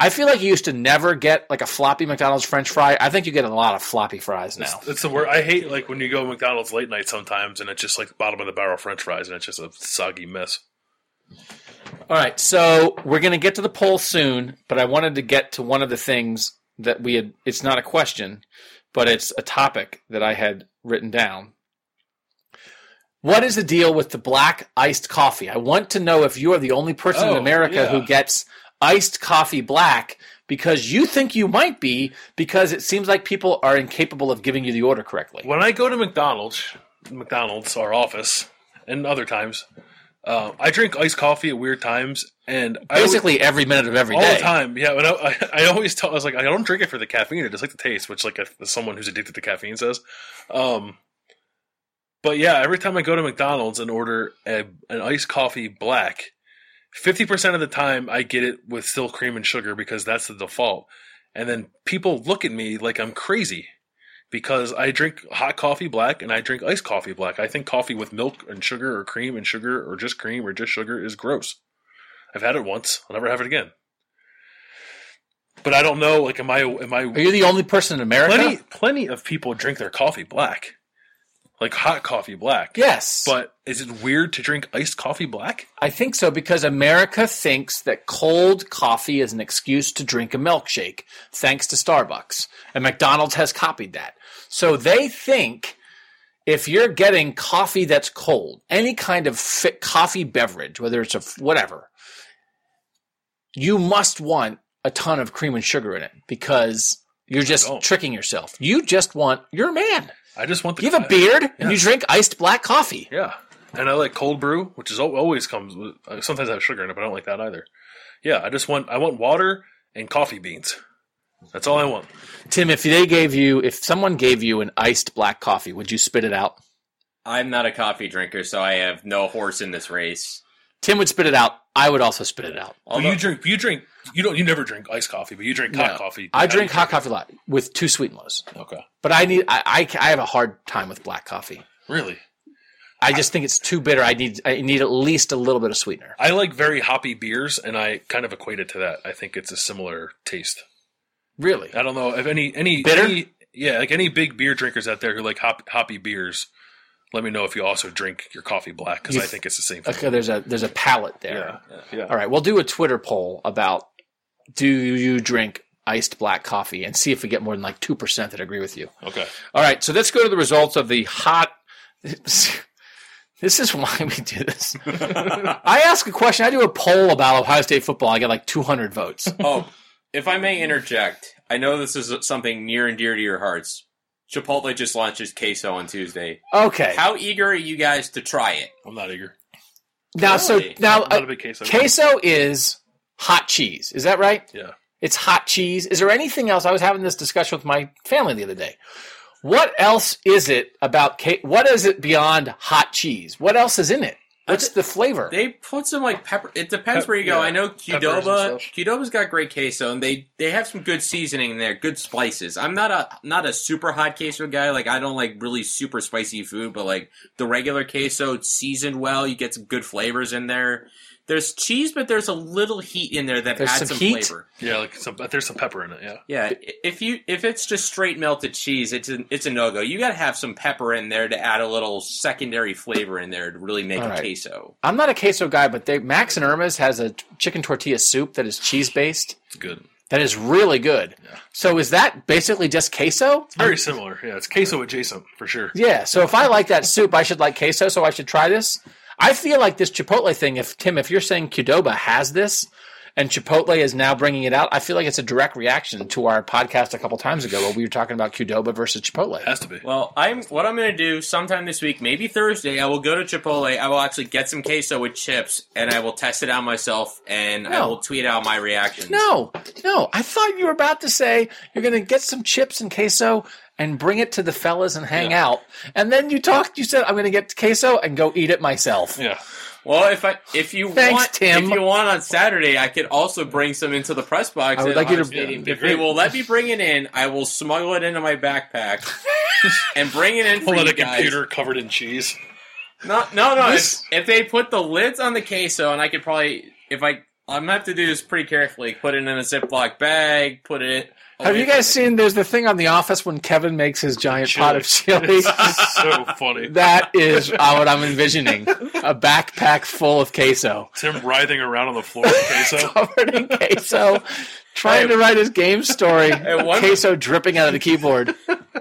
I feel like you used to never get like a floppy McDonald's French fry. I think you get a lot of floppy fries now. It's the word I hate. Like when you go to McDonald's late night sometimes, and it's just like bottom of the barrel French fries, and it's just a soggy mess. All right, so we're going to get to the poll soon, but I wanted to get to one of the things that we had. It's not a question, but it's a topic that I had written down. What is the deal with the black iced coffee? I want to know if you are the only person in Oh, America yeah. who gets iced coffee black because you think you might be because it seems like people are incapable of giving you the order correctly. When I go to McDonald's, McDonald's, our office, and other times, uh, I drink iced coffee at weird times, and I always- Basically, every minute of every all day. the time. Yeah, and I, I, I always tell I was like, I don't drink it for the caffeine. I just like the taste, which like if someone who's addicted to caffeine says. Um, but yeah, every time I go to McDonald's and order a, an iced coffee black, fifty percent of the time I get it with still cream and sugar because that's the default. And then people look at me like I'm crazy because I drink hot coffee black and I drink iced coffee black. I think coffee with milk and sugar or cream and sugar or just cream or just sugar is gross. I've had it once. I'll never have it again. But I don't know. Like, am I? Am I? Are you the only person in America? Plenty, plenty of people drink their coffee black, like hot coffee black. Yes. But is it weird to drink iced coffee black? I think so because America thinks that cold coffee is an excuse to drink a milkshake, thanks to Starbucks. And McDonald's has copied that. So they think if you're getting coffee that's cold, any kind of fit coffee beverage, whether it's a f- whatever, you must want a ton of cream and sugar in it because you're just tricking yourself. You just want, you're a man. I just want the. You have a beard and you drink iced black coffee. Yeah, and I like cold brew, which is always comes with. uh, Sometimes I have sugar in it, but I don't like that either. Yeah, I just want I want water and coffee beans. That's all I want. Tim, if they gave you, if someone gave you an iced black coffee, would you spit it out? I'm not a coffee drinker, so I have no horse in this race. Tim would spit it out. I would also spit it out. But Although, you drink. You drink. You don't. You never drink iced coffee, but you drink hot No. coffee. I do drink hot coffee a lot with two sweet lows. Okay. But I need I, I, I have a hard time with black coffee. Really. I just think it's too bitter. I need I need at least a little bit of sweetener. I like very hoppy beers, and I kind of equate it to that. I think it's a similar taste. Really? I don't know if any any Bitter? any- yeah, like any big beer drinkers out there who like hop, hoppy beers. Let me know if you also drink your coffee black because I think it's the same thing. Okay, there's a there's a palette there. Yeah. Yeah. All right, we'll do a Twitter poll about do you drink iced black coffee and see if we get more than like two percent that agree with you. Okay. All right, so let's go to the results of the hot. This is why we do this. I ask a question. I do a poll about Ohio State football. I get like 200 votes. oh, if I may interject, I know this is something near and dear to your hearts. Chipotle just launches queso on Tuesday. Okay. How eager are you guys to try it? I'm not eager. Now, so now I'm not uh, a big queso. guy. queso is hot cheese. Is that right? Yeah. It's hot cheese. Is there anything else? I was having this discussion with my family the other day. What else is it about? Ca- what is it beyond hot cheese? What else is in it? What's the flavor? They put some like pepper. It depends Pep- where you go. yeah, I know peppers and Qdoba. Qdoba's got great queso, and they they have some good seasoning in there, good spices. I'm not a not a super hot queso guy. Like I don't like really super spicy food, but like the regular queso, it's seasoned well. You get some good flavors in there. There's cheese, but there's a little heat in there that There's adds some some, heat? flavor. Yeah, like some. There's some pepper in it. Yeah. Yeah, i- if you if it's just straight melted cheese, it's a, it's a no go. You got to have some pepper in there to add a little secondary flavor in there to really make All a right. queso. I'm not a queso guy, but they, Max and Erma's has a chicken tortilla soup that is cheese based. It's good. That is really good. Yeah. So is that basically just queso? It's very similar. Yeah, it's queso adjacent for sure. Yeah. So if I like that soup, I should like queso. So I should try this. I feel like this Chipotle thing. If Tim, if you're saying Qdoba has this, and Chipotle is now bringing it out, I feel like it's a direct reaction to our podcast a couple times ago where we were talking about Qdoba versus Chipotle. It has to be. Well, I'm what I'm going to do sometime this week, maybe Thursday. I will go to Chipotle. I will actually get some queso with chips, and I will test it out myself, and I will tweet out my reactions. No, no. I thought you were about to say you're going to get some chips and queso and bring it to the fellas and hang Yeah. out. And then you talked. You said I'm going to get queso and go eat it myself. yeah. Well, if I if you Thanks, want, Tim. if you want on Saturday, I could also bring some into the press box. I would like you to- Ohio Stadium. If they will let me bring it in, I will smuggle it into my backpack and bring it in for Pull out you a guys. computer covered in cheese. No, no, no. This- If, if they put the lids on the queso, and I could probably, if I, I'm gonna have to do this pretty carefully. Put it in a Ziploc bag. Put it. Have you guys from seen? There's the thing on The Office when Kevin makes his giant pot of chili. It's so funny. that is uh, what I'm envisioning: a backpack full of queso, Tim writhing around on the floor with queso. covered in queso, trying to write his game story. one- queso dripping out of the keyboard.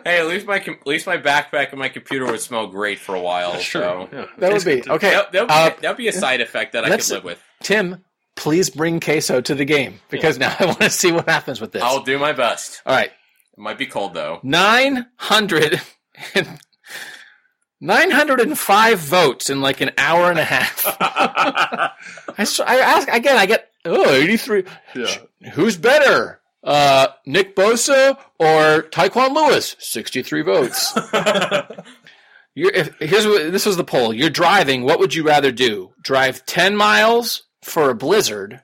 Hey, at least my com- at least my backpack and my computer would smell great for a while. So Yeah, That would be okay. that that would be, Uh, that would be a side effect that I let's- could live with. Tim, please bring queso to the game because now I want to see what happens with this. I'll do my best. All right, It might be cold though. 900 and 905 votes in like an hour and a half. I ask again. I get oh 83. Yeah. Who's better, uh, Nick Bosa or Tyquan Lewis? 63 votes. You're, if, here's what this was the poll. You're driving. What would you rather do? Drive 10 miles for a blizzard,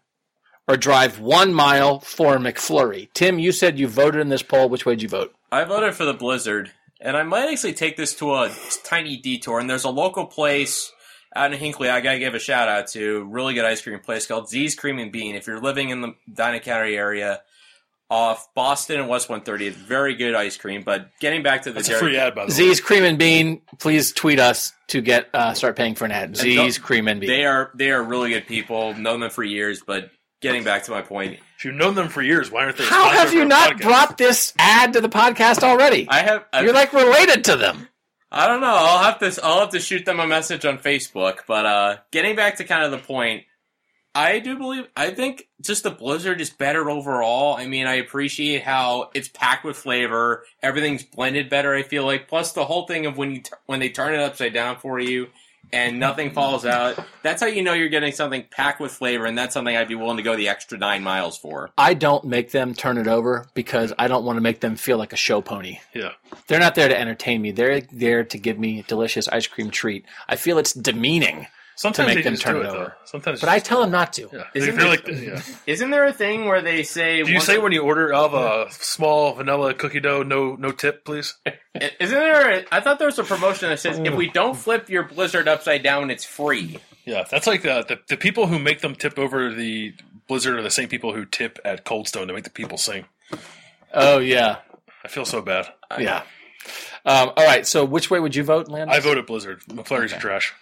or drive one mile for McFlurry? Tim, you said you voted in this poll. Which way did you vote? I voted for the Blizzard, and I might actually take this to a tiny detour. And there's a local place out in Hinckley I gotta give a shout out to. Really good ice cream place called Z's Cream and Bean. If you're living in the Medina County area, off Boston and West 130, it's very good ice cream. But getting back to the That's a free ad, by the way. Z's Cream and Bean. Please tweet us to get uh, start paying for an ad. don't- Z's Cream and Bean. they are they are really good people. Known them for years, but getting back to my point, If you've known them for years, why aren't they? How have you not podcast? brought this ad to the podcast already? I have I've- You're like related to them. I don't know. I'll have to I'll have to shoot them a message on Facebook. But uh getting back to kind of the point, I do believe I think just the Blizzard is better overall. I mean, I appreciate how it's packed with flavor. Everything's blended better. I feel like. Plus the whole thing of when you t- when they turn it upside down for you, and nothing falls out. That's how you know you're getting something packed with flavor, and that's something I'd be willing to go the extra nine miles for. I don't make them turn it over because I don't want to make them feel like a show pony. Yeah. They're not there to entertain me. They're there to give me a delicious ice cream treat. I feel it's demeaning, Sometimes make they them turn it it though. over. Sometimes, but I tell them not to. yeah. Isn't they feel it- like yeah. Isn't there a thing where they say? Do you once- say when you order of a small vanilla cookie dough, no no tip, please? Isn't there? A, I thought there was a promotion that says if we don't flip your Blizzard upside down, it's free. Yeah, that's like uh, the the people who make them tip over the Blizzard are the same people who tip at Cold Stone to make the people sing. Oh yeah, I feel so bad. yeah. Um, all right. So which way would you vote, Landon? I voted Blizzard. McFlurry's are trash.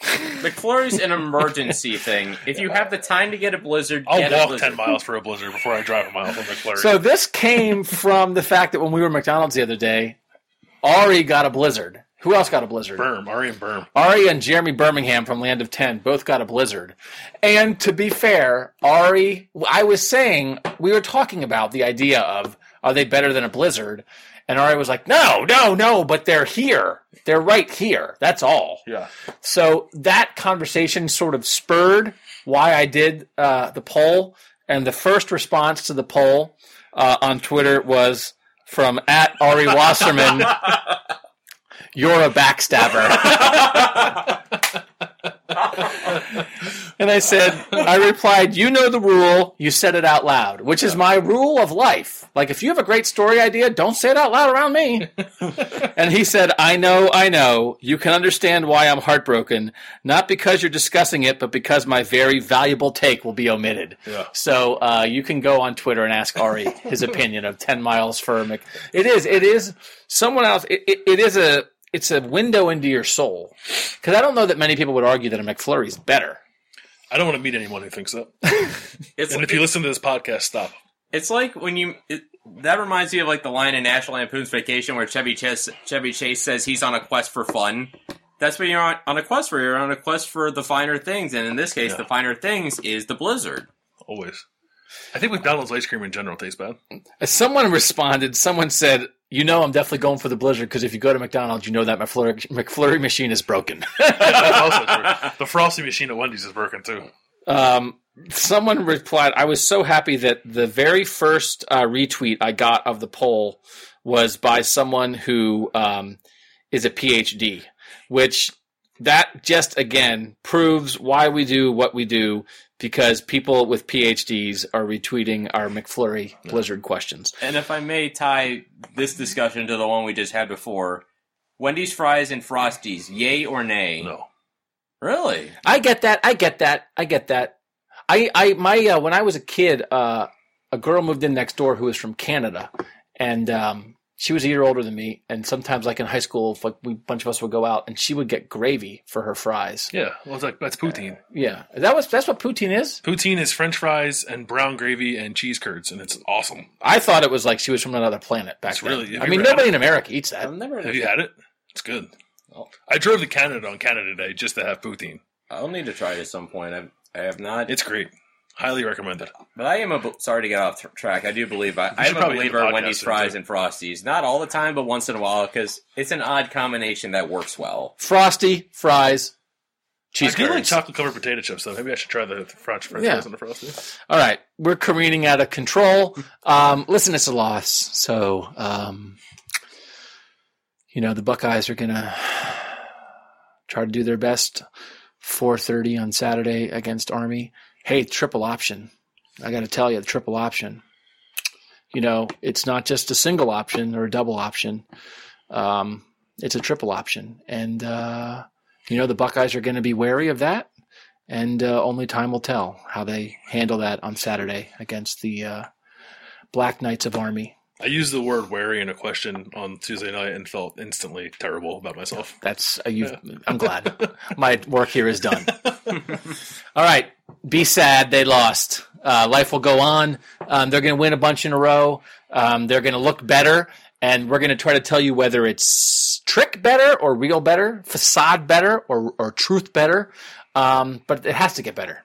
McFlurry's an emergency thing. If you have the time to get a Blizzard, I'll get a walk Blizzard. ten miles for a Blizzard before I drive a mile for McFlurry. So this came from the fact that when we were at McDonald's the other day, Ari got a blizzard. Who else got a blizzard? Berm, Ari and Berm. Ari and Jeremy Birmingham from Land of Ten both got a blizzard. And to be fair, Ari, I was saying, we were talking about the idea of are they better than a blizzard? And Ari was like, no, no, no, but they're here. They're right here. That's all. Yeah. So that conversation sort of spurred why I did uh, the poll. And the first response to the poll uh, on Twitter was from at Ari Wasserman, you're a backstabber. and I said, I replied, you know the rule, you said it out loud, which is my rule of life. Like, if you have a great story idea, don't say it out loud around me. and he said, I know, I know, you can understand why I'm heartbroken, not because you're discussing it, but because my very valuable take will be omitted. Yeah. So uh, you can go on Twitter and ask Ari his opinion of 10 miles for Mc. It is, it is someone else, it, it, it is a, it's a window into your soul. Because I don't know that many people would argue that a McFlurry is better. I don't want to meet anyone who thinks that. It's And if you listen to this podcast, stop. It's like when you. It, that reminds me of like the line in National Lampoon's Vacation where Chevy Chase Chevy Chase says he's on a quest for fun. That's what you're on, on a quest for. You're on a quest for the finer things, and in this case, Yeah. the finer things is the Blizzard. Always. I think McDonald's ice cream in general tastes bad. As someone responded, someone said, "You know, I'm definitely going for the Blizzard because if you go to McDonald's, you know that McFlurry, McFlurry machine is broken." That's also true. The frosty machine at Wendy's is broken too. um, someone replied, "I was so happy that the very first uh, retweet I got of the poll was by someone who um, is a PhD, which that just again proves why we do what we do." Because people with PhDs are retweeting our McFlurry Blizzard questions. And if I may tie this discussion to the one we just had before, Wendy's fries and Frosties, yay or nay? No. Really? I get that. I get that. I get that. I, I, my, uh, when I was a kid, uh, a girl moved in next door who was from Canada, and um, she was a year older than me. And sometimes, like in high school, if, like we, a bunch of us would go out, and she would get gravy for her fries. Yeah. Well, it's like that's poutine. Uh, yeah, that was that's what poutine is. Poutine is French fries and brown gravy and cheese curds, and it's awesome. I thought it was like she was from another planet back It's then. really- I mean, nobody in America eats that. I've never. Have you had it? It's good. Oh. I drove to Canada on Canada Day just to have poutine. I'll need to try it at some point. I've, I have not. It's great. Highly recommended. But I am a sorry to get off track. I do believe I, I should am a probably end the believer in Wendy's fries and frosties. Not all the time, but once in a while because it's an odd combination that works well. Frosty fries, cheese I do like chocolate covered potato chips, though. Maybe I should try the French French Yeah. fries and the frosty. All right, we're careening out of control. Um, listen, it's a loss, so um, you know the Buckeyes are gonna try to do their best. Four thirty on Saturday against Army. Hey, triple option. I got to tell you, the triple option. You know, it's not just a single option or a double option. Um, it's a triple option, and uh, you know the Buckeyes are going to be wary of that and uh, only time will tell how they handle that on Saturday against the uh, Black Knights of Army. I used the word wary in a question on Tuesday night and felt instantly terrible about myself. That's uh, you. I'm glad my work here is done. All right, be sad they lost. Uh, life will go on. Um, they're going to win a bunch in a row. Um, they're going to look better, and we're going to try to tell you whether it's trick better or real better, facade better or or truth better. Um, but it has to get better.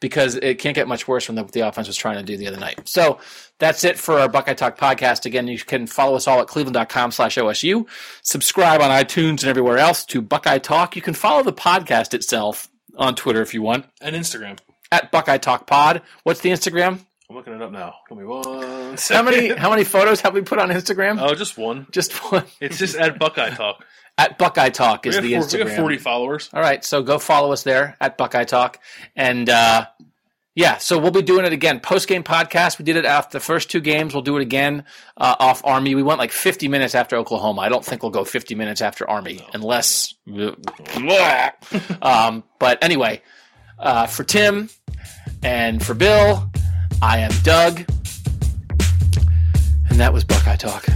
Because it can't get much worse from what the offense was trying to do the other night. So that's it for our Buckeye Talk podcast. Again, you can follow us all at cleveland.com slash OSU. Subscribe on iTunes and everywhere else to Buckeye Talk. You can follow the podcast itself on Twitter if you want And Instagram. at Buckeye Talk Pod. What's the Instagram? I'm looking it up now. Give me one. How many how many photos have we put on Instagram? Oh, just one. Just one. It's just at Buckeye Talk. At Buckeye Talk is the four- Instagram. we have 40 followers. All right, so go follow us there at Buckeye Talk, and uh, yeah, so we'll be doing it again. Post game podcast. We did it after the first two games. We'll do it again uh, off Army. We went like 50 minutes after Oklahoma. I don't think we'll go 50 minutes after Army unless. um, but anyway, uh, for Tim and for Bill, I am Doug, and that was Buckeye Talk.